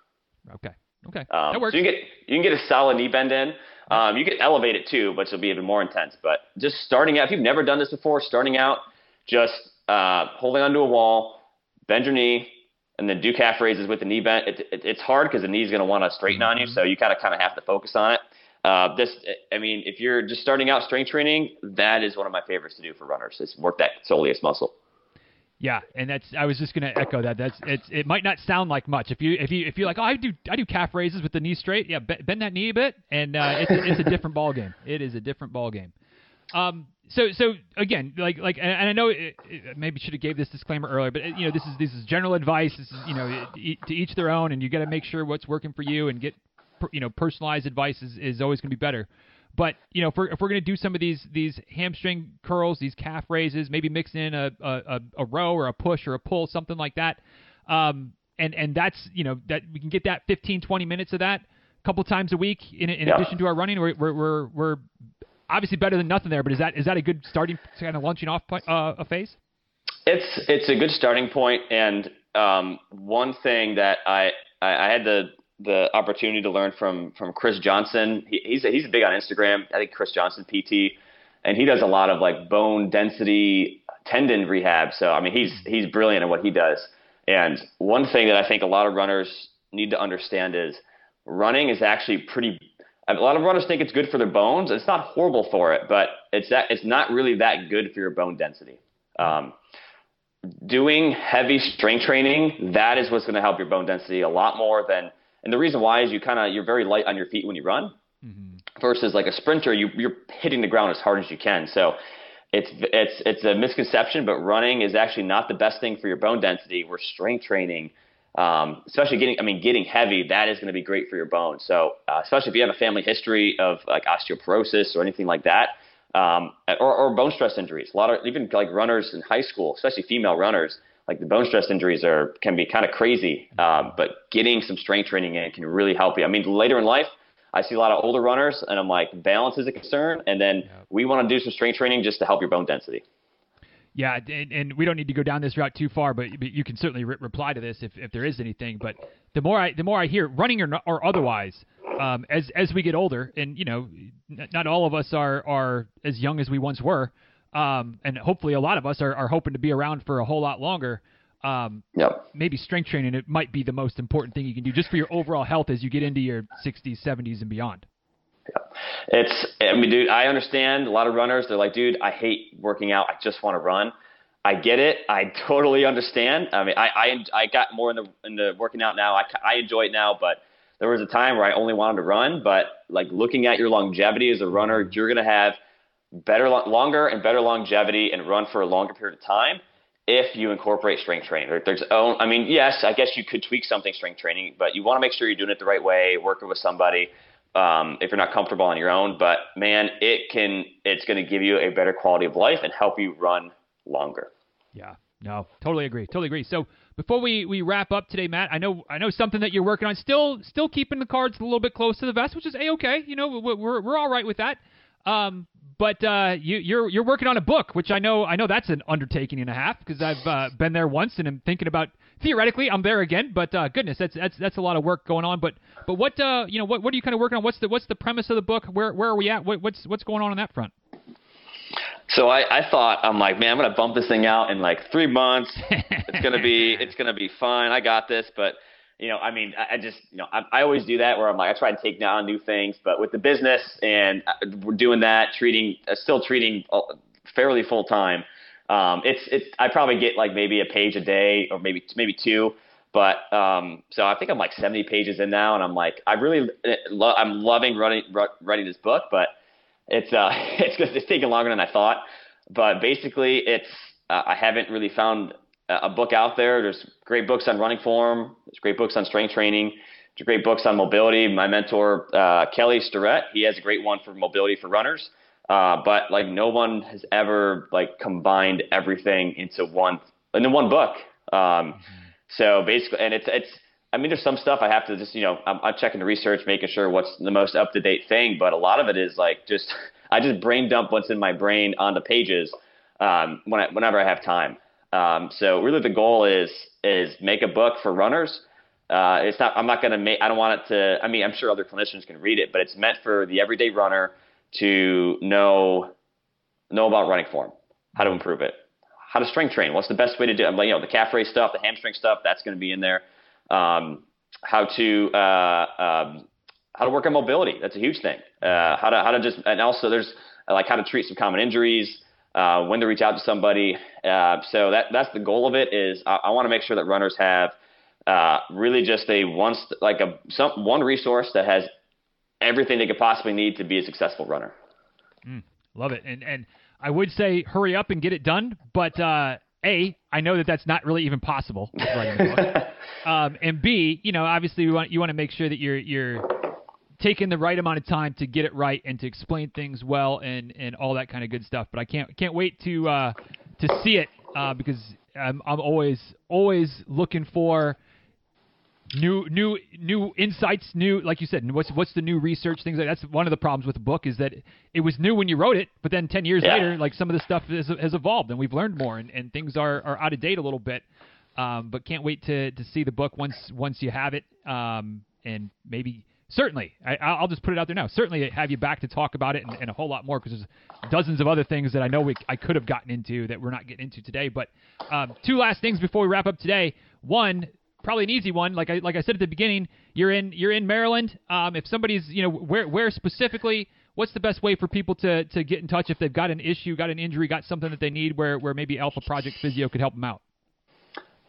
Okay. Okay. Um, that works. So you can get you can get a solid knee bend in. Um, you can elevate it too, but it'll be even more intense. But just starting out, if you've never done this before, starting out, just uh, holding onto a wall, bend your knee, and then do calf raises with the knee bent. It, it, it's hard because the knee's going to want to straighten on you, mm-hmm. so you kind of kind of have to focus on it. Uh, this, I mean, if you're just starting out strength training, that is one of my favorites to do for runners. Is work that soleus muscle. Yeah, and that's I was just going to echo that. That's it's it might not sound like much if you if you if you're like oh I do I do calf raises with the knee straight yeah bend that knee a bit and uh, it's a, it's a different ball game. It is a different ball game. Um, so so again like like and, I know it, it, maybe should have gave this disclaimer earlier, but you know this is this is general advice. This is you know to each their own, and you got to make sure what's working for you and get you know personalized advice is, is always going to be better. But you know, if we're, if we're going to do some of these these hamstring curls, these calf raises, maybe mix in a, a, a row or a push or a pull, something like that, um, and and that's you know that we can get that 15, 20 minutes of that a couple times a week in, in yeah. addition to our running. We're, we're, we're we're obviously better than nothing there, but is that is that a good starting kind of launching off point, uh, a phase? It's it's a good starting point, and um, one thing that I I, I had the the opportunity to learn from from Chris Johnson. He, he's he's big on Instagram. I think Chris Johnson PT, and he does a lot of like bone density tendon rehab. So I mean, he's he's brilliant at what he does. And one thing that I think a lot of runners need to understand is running is actually pretty. A lot of runners think it's good for their bones. It's not horrible for it, but it's that it's not really that good for your bone density. Um, doing heavy strength training that is what's going to help your bone density a lot more than and the reason why is you kind of you're very light on your feet when you run, mm-hmm. versus like a sprinter, you, you're hitting the ground as hard as you can. So it's it's it's a misconception, but running is actually not the best thing for your bone density. We're strength training, um, especially getting I mean getting heavy. That is going to be great for your bones. So uh, especially if you have a family history of like osteoporosis or anything like that, um, or, or bone stress injuries. A lot of even like runners in high school, especially female runners like the bone stress injuries are can be kind of crazy, um, but getting some strength training in can really help you. I mean, later in life, I see a lot of older runners, and I'm like, balance is a concern, and then yep. we want to do some strength training just to help your bone density. Yeah, and, and, we don't need to go down this route too far, but, but you can certainly re- reply to this if, if there is anything. But the more I the more I hear, running or or otherwise, um, as as we get older, and you know, n- not all of us are are as young as we once were um, and hopefully a lot of us are, are hoping to be around for a whole lot longer. Um, yep. Maybe strength training it might be the most important thing you can do just for your overall health as you get into your 60s, 70s, and beyond. Yeah. It's, I mean, dude, I understand a lot of runners. They're like, dude, I hate working out. I just want to run. I get it. I totally understand. I mean, I, I, I got more in the, in the working out now. I, I enjoy it now, but there was a time where I only wanted to run. But like looking at your longevity as a runner, you're going to have better, longer and better longevity and run for a longer period of time if you incorporate strength training. There's, oh, I mean, yes, I guess you could tweak something strength training, but you want to make sure you're doing it the right way, working with somebody. Um, if you're not comfortable on your own, but man, it can, it's going to give you a better quality of life and help you run longer. Yeah. No, totally agree. Totally agree. So before we, we wrap up today, Matt, I know I know something that you're working on. Still still keeping the cards a little bit close to the vest, which is a okay. You know, we're we're all right with that. Um, but uh, you, are you're, you're working on a book, which I know I know that's an undertaking and a half because I've uh, been there once and I'm thinking about theoretically I'm there again. But uh, goodness, that's that's that's a lot of work going on. But but what uh, you know what what are you kind of working on? What's the what's the premise of the book? Where where are we at? What, what's what's going on on that front? So I, I thought I'm like, man, I'm gonna bump this thing out in like three months. it's gonna be it's gonna be fine. I got this. But you know, I mean, I, I just you know, I, I always do that where I'm like, I try and take down new things. But with the business and uh, we're doing that, treating uh, still treating uh, fairly full time. Um, it's it's I probably get like maybe a page a day or maybe maybe two. But um, so I think I'm like 70 pages in now, and I'm like, I really, lo- I'm loving running, writing this book, but it's uh, it's it's taking longer than I thought. But basically, it's uh, I haven't really found a book out there. There's great books on running form. There's great books on strength training. There's great books on mobility. My mentor uh, Kelly Starrett, he has a great one for mobility for runners. Uh, but like no one has ever like combined everything into one into one book. Um, mm-hmm. So basically, and it's it's I mean, there's some stuff I have to just, you know, I'm, I'm checking the research, making sure what's the most up to date thing. But a lot of it is like just, I just brain dump what's in my brain onto pages um, when I, whenever I have time. Um, so really, the goal is is make a book for runners. Uh, it's not. I'm not going to make. I don't want it to. I mean, I'm sure other clinicians can read it, but it's meant for the everyday runner to know know about running form, how to improve it, how to strength train. What's the best way to do? it? You know, the calf raise stuff, the hamstring stuff. That's going to be in there um, how to uh, um, how to work on mobility. That's a huge thing. Uh, how to how to just and also there's like how to treat some common injuries, uh, when to reach out to somebody. Uh, so that that's the goal of it. Is I, I want to make sure that runners have uh, really just a once like a some one resource that has everything they could possibly need to be a successful runner. Mm, love it, and and I would say hurry up and get it done, but uh, a I know that that's not really even possible with writing a book. Um, and B, you know, obviously you want you want to make sure that you're you're taking the right amount of time to get it right and to explain things well and and all that kind of good stuff. But I can't can't wait to uh, to see it uh, because I'm I'm always always looking for new new new insights new like you said what's what's the new research things like that's one of the problems with the book is that it was new when you wrote it but then 10 years yeah. later like some of the stuff has, has evolved and we've learned more and, and things are, are out of date a little bit um, but can't wait to to see the book once once you have it um, and maybe certainly I, will just put it out there now certainly have you back to talk about it and, and a whole lot more because there's dozens of other things that I know we, I could have gotten into that we're not getting into today but um, two last things before we wrap up today one probably an easy one. Like I like I said at the beginning, you're in you're in Maryland. Um, if somebody's you know where where specifically, what's the best way for people to to get in touch if they've got an issue, got an injury, got something that they need, where where maybe Alpha Project Physio could help them out.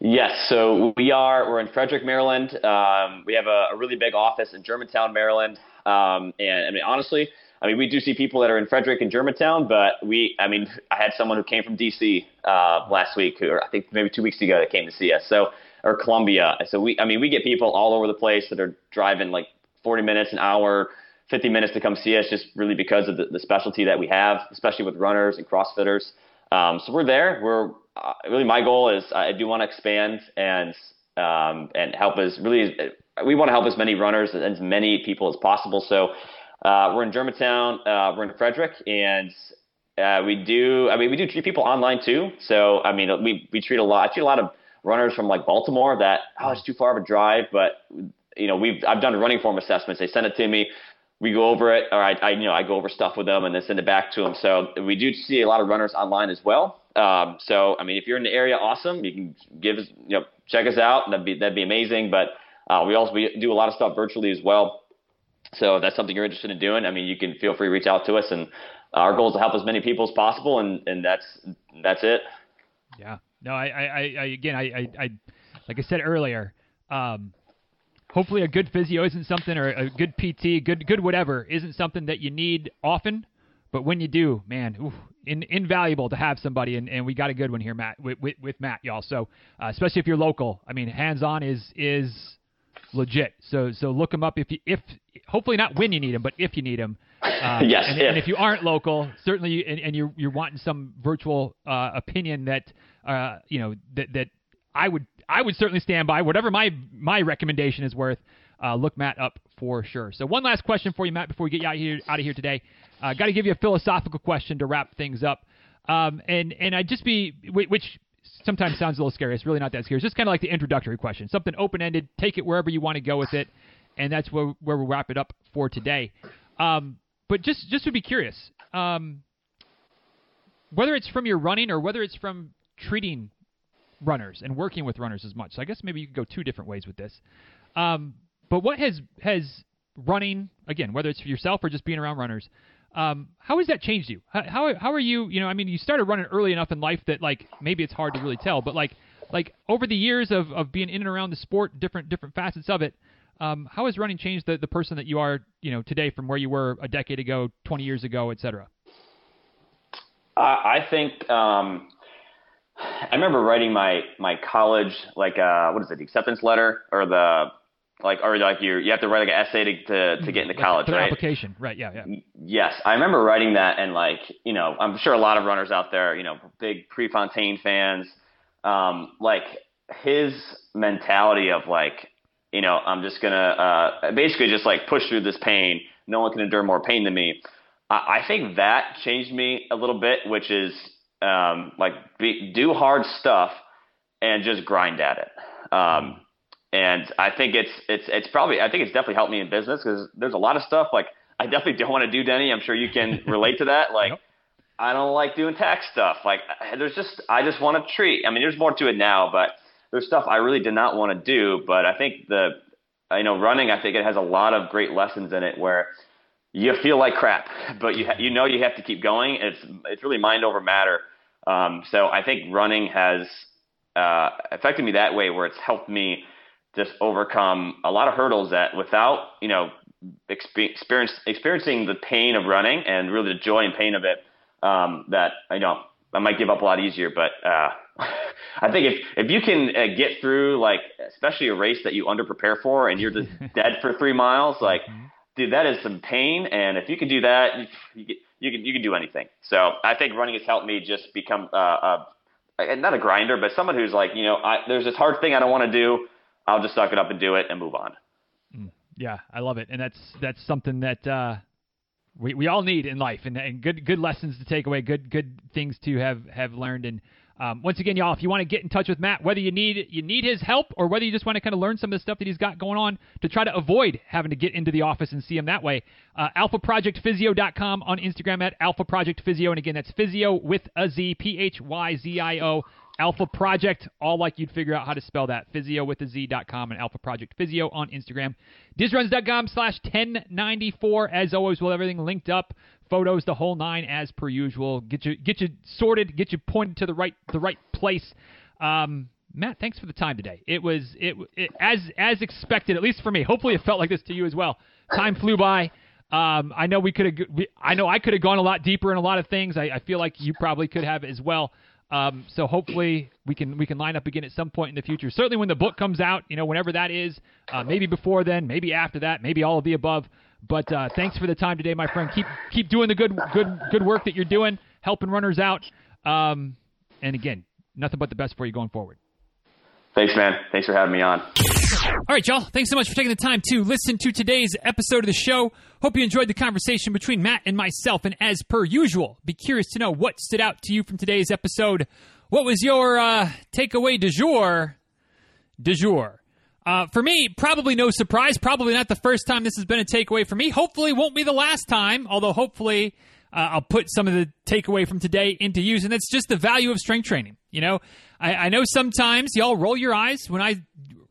Yes, so we are we're in Frederick, Maryland. Um, we have a, a, really big office in Germantown, Maryland. Um, and I mean, honestly, I mean, we do see people that are in Frederick and Germantown, but we, I mean, I had someone who came from DC uh, last week, or I think maybe two weeks ago, that came to see us. So or Columbia. So we, I mean, we get people all over the place that are driving like 40 minutes, an hour, 50 minutes to come see us, just really because of the, the specialty that we have, especially with runners and CrossFitters. Um, so we're there. We're uh, really my goal is I do want to expand and um, and help as really we want to help as many runners and as many people as possible. So uh, we're in Germantown, uh, we're in Frederick, and uh, we do. I mean, we do treat people online too. So I mean, we we treat a lot. I treat a lot of runners from like Baltimore that oh it's too far of a drive, but you know we've I've done running form assessments. They send it to me. We go over it, or I, I you know I go over stuff with them and then send it back to them. So we do see a lot of runners online as well. Um, so I mean, if you're in the area, awesome. You can give us you know check us out. That'd be that'd be amazing. But uh, we also we do a lot of stuff virtually as well. So if that's something you're interested in doing, I mean, you can feel free to reach out to us. And our goal is to help as many people as possible, and and that's that's it. Yeah, no, I, I, I again, I, I, I, like I said earlier, um, hopefully a good physio isn't something, or a good PT, good, good whatever, isn't something that you need often. But when you do, man, oof, in, invaluable to have somebody, and, and we got a good one here, Matt, with, with, with Matt, y'all. So, uh, especially if you're local, I mean, hands on is is legit. So so look him up if you if hopefully not when you need him, but if you need him, Um, yes, and, if. and if you aren't local, certainly, and, and you're you're wanting some virtual uh, opinion that uh, you know that that I would I would certainly stand by. Whatever my my recommendation is worth, uh, look Matt up for sure. So one last question for you, Matt, before we get you out here out of here today. Uh, Got to give you a philosophical question to wrap things up, um, and and I'd just be which sometimes sounds a little scary. It's really not that scary. It's just kind of like the introductory question, something open ended. Take it wherever you want to go with it, and that's where where we'll wrap it up for today. Um, but just just to be curious, um, whether it's from your running or whether it's from treating runners and working with runners as much. So I guess maybe you could go two different ways with this. Um, but what has has running again, whether it's for yourself or just being around runners, um, how has that changed you? How, how are you? You know, I mean, you started running early enough in life that like maybe it's hard to really tell, but like like over the years of, of being in and around the sport, different different facets of it, um, how has running changed the, the person that you are, you know, today from where you were a decade ago, 20 years ago, et cetera? I, I think um, I remember writing my my college like uh, what is it, the acceptance letter or the like or like you you have to write like an essay to to, to get into Like college, the right? application, right? Yeah, yeah. Yes, I remember writing that, and like you know, I'm sure a lot of runners out there, you know, big Prefontaine fans, um, like his mentality of like, you know, I'm just gonna uh, basically just like push through this pain. No one can endure more pain than me. I, I think that changed me a little bit, which is um, like be, do hard stuff and just grind at it. Um, and I think it's it's it's probably I think it's definitely helped me in business because there's a lot of stuff like I definitely don't want to do Denny. I'm sure you can relate to that. Like. I don't like doing tax stuff. Like there's just I just want to treat. I mean, there's more to it now, but there's stuff I really did not want to do. But I think the you know running I think it has a lot of great lessons in it where you feel like crap, but you ha- you know you have to keep going. It's it's really mind over matter. Um, so I think running has uh, affected me that way, where it's helped me just overcome a lot of hurdles that without you know experience experiencing the pain of running and really the joy and pain of it, um, that you know I might give up a lot easier. But uh, I think if if you can uh, get through like especially a race that you under prepare for and you're just dead for three miles, like dude, that is some pain. And if you can do that, you, you, can- you can you can do anything. So I think running has helped me just become uh, a, a not a grinder, but someone who's like, you know, I, there's this hard thing I don't want to do. I'll just suck it up and do it and move on. Yeah, I love it, and that's that's something that uh, we we all need in life, and, and good good lessons to take away, good good things to have have learned. And um, once again, y'all, if you want to get in touch with Matt, whether you need you need his help or whether you just want to kind of learn some of the stuff that he's got going on to try to avoid having to get into the office and see him that way, uh, alphaprojectphyzio.com on Instagram at Alpha Project Physio, and again, that's physio with a Z, P H Y Z I O. Alpha Project, all like you'd figure out how to spell that. Physio with a Z.com and Alpha Project Physio on Instagram. Dizruns.com slash 1094. As always, with everything linked up, photos, the whole nine as per usual. Get you get you sorted, get you pointed to the right the right place. Um, Matt, thanks for the time today. It was it, it as as expected, at least for me. Hopefully, it felt like this to you as well. Time flew by. Um, I know we could have. I know I could have gone a lot deeper in a lot of things. I, I feel like you probably could have as well. Um, so hopefully we can we can line up again at some point in the future. Certainly when the book comes out, you know, whenever that is, uh, maybe before then, maybe after that, maybe all of the above. But uh, thanks for the time today, my friend. Keep keep doing the good good good work that you're doing, helping runners out. Um, and again, nothing but the best for you going forward. Thanks, man. Thanks for having me on. All right, y'all. Thanks so much for taking the time to listen to today's episode of the show. Hope you enjoyed the conversation between Matt and myself. And as per usual, be curious to know what stood out to you from today's episode. What was your uh, takeaway du jour? Du jour. Uh, for me, probably no surprise. Probably not the first time this has been a takeaway for me. Hopefully, won't be the last time. Although, hopefully, uh, I'll put some of the takeaway from today into use, and that's just the value of strength training. You know, I, I know sometimes y'all roll your eyes when I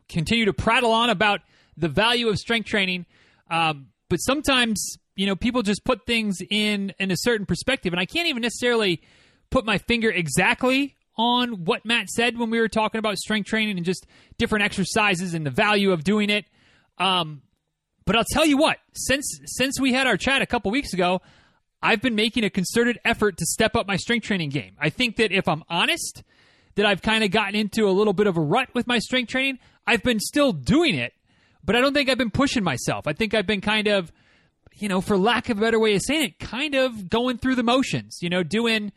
continue to prattle on about the value of strength training, um, but sometimes you know people just put things in in a certain perspective, and I can't even necessarily put my finger exactly on what Matt said when we were talking about strength training and just different exercises and the value of doing it. Um, but I'll tell you what, since since we had our chat a couple weeks ago, I've been making a concerted effort to step up my strength training game. I think that if I'm honest, that I've kind of gotten into a little bit of a rut with my strength training. I've been still doing it, but I don't think I've been pushing myself. I think I've been kind of you know, for lack of a better way of saying it, kind of going through the motions, you know, doing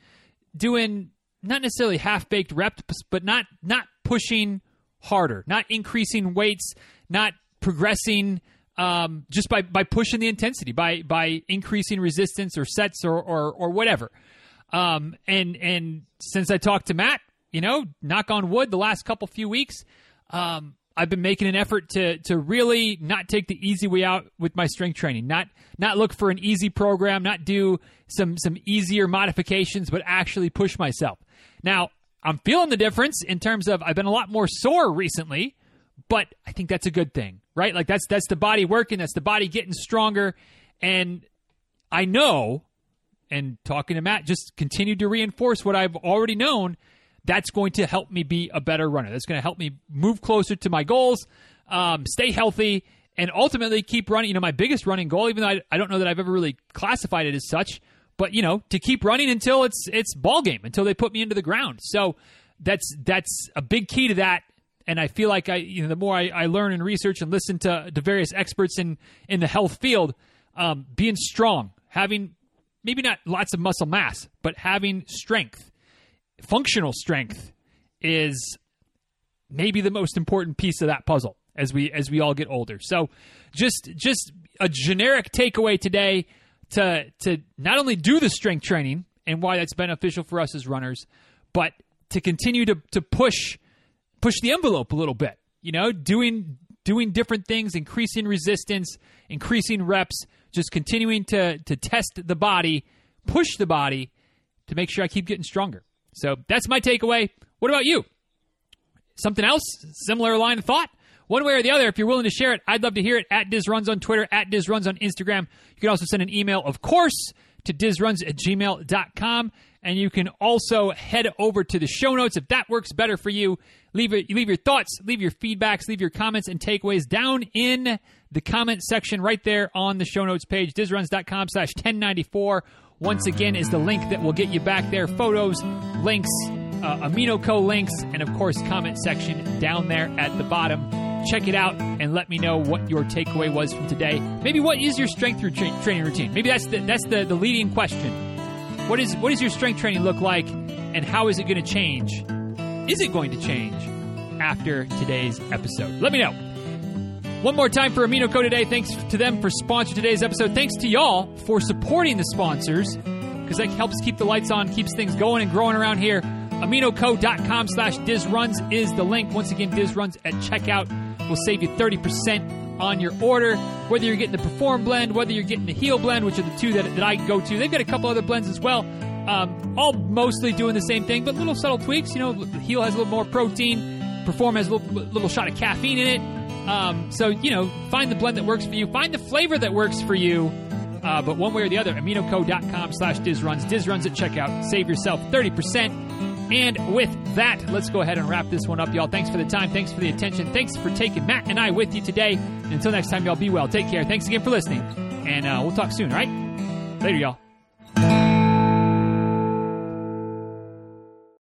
doing not necessarily half baked reps, but not not pushing harder, not increasing weights, not progressing um, just by, by pushing the intensity, by by increasing resistance or sets or or, or whatever. Um, and and since I talked to Matt, you know, knock on wood, the last couple few weeks, um, I've been making an effort to to really not take the easy way out with my strength training. Not not look for an easy program, not do some some easier modifications, but actually push myself. Now, I'm feeling the difference in terms of I've been a lot more sore recently, but I think that's a good thing, right? Like that's that's the body working, that's the body getting stronger and I know and talking to Matt just continued to reinforce what I've already known that's going to help me be a better runner. That's going to help me move closer to my goals, um, stay healthy, and ultimately keep running. You know, my biggest running goal, even though I, I don't know that I've ever really classified it as such, but you know, to keep running until it's it's ball game, until they put me into the ground. So that's that's a big key to that. And I feel like I, you know, the more I, I learn and research and listen to, to various experts in in the health field, um, being strong, having maybe not lots of muscle mass, but having strength functional strength is maybe the most important piece of that puzzle as we as we all get older. So just just a generic takeaway today to to not only do the strength training and why that's beneficial for us as runners, but to continue to to push push the envelope a little bit. You know, doing doing different things, increasing resistance, increasing reps, just continuing to to test the body, push the body to make sure I keep getting stronger. So that's my takeaway. What about you? Something else? Similar line of thought? One way or the other, if you're willing to share it, I'd love to hear it at DizRuns on Twitter, at DizRuns on Instagram. You can also send an email, of course, to DizRuns at gmail.com. And you can also head over to the show notes if that works better for you. Leave it, leave your thoughts, leave your feedbacks, leave your comments and takeaways down in the comment section right there on the show notes page, dizruns.com slash 1094 once again, is the link that will get you back there. Photos, links, uh, Amino Co links, and of course, comment section down there at the bottom. Check it out and let me know what your takeaway was from today. Maybe what is your strength training routine? Maybe that's the, that's the, the leading question. What is what does your strength training look like, and how is it going to change? Is it going to change after today's episode? Let me know. One more time for Amino Co today. Thanks to them for sponsoring today's episode. Thanks to y'all for supporting the sponsors because that helps keep the lights on, keeps things going and growing around here. AminoCo.com slash DizRuns is the link. Once again, DizRuns at checkout will save you 30% on your order. Whether you're getting the Perform blend, whether you're getting the Heal blend, which are the two that, that I go to. They've got a couple other blends as well. Um, all mostly doing the same thing, but little subtle tweaks. You know, Heal has a little more protein. Perform has a little, little shot of caffeine in it. Um, so, you know, find the blend that works for you, find the flavor that works for you. Uh, but one way or the other, aminoco.com slash dizruns, dizruns at checkout. Save yourself 30%. And with that, let's go ahead and wrap this one up, y'all. Thanks for the time. Thanks for the attention. Thanks for taking Matt and I with you today. Until next time, y'all be well. Take care. Thanks again for listening. And uh, we'll talk soon, all right? Later, y'all.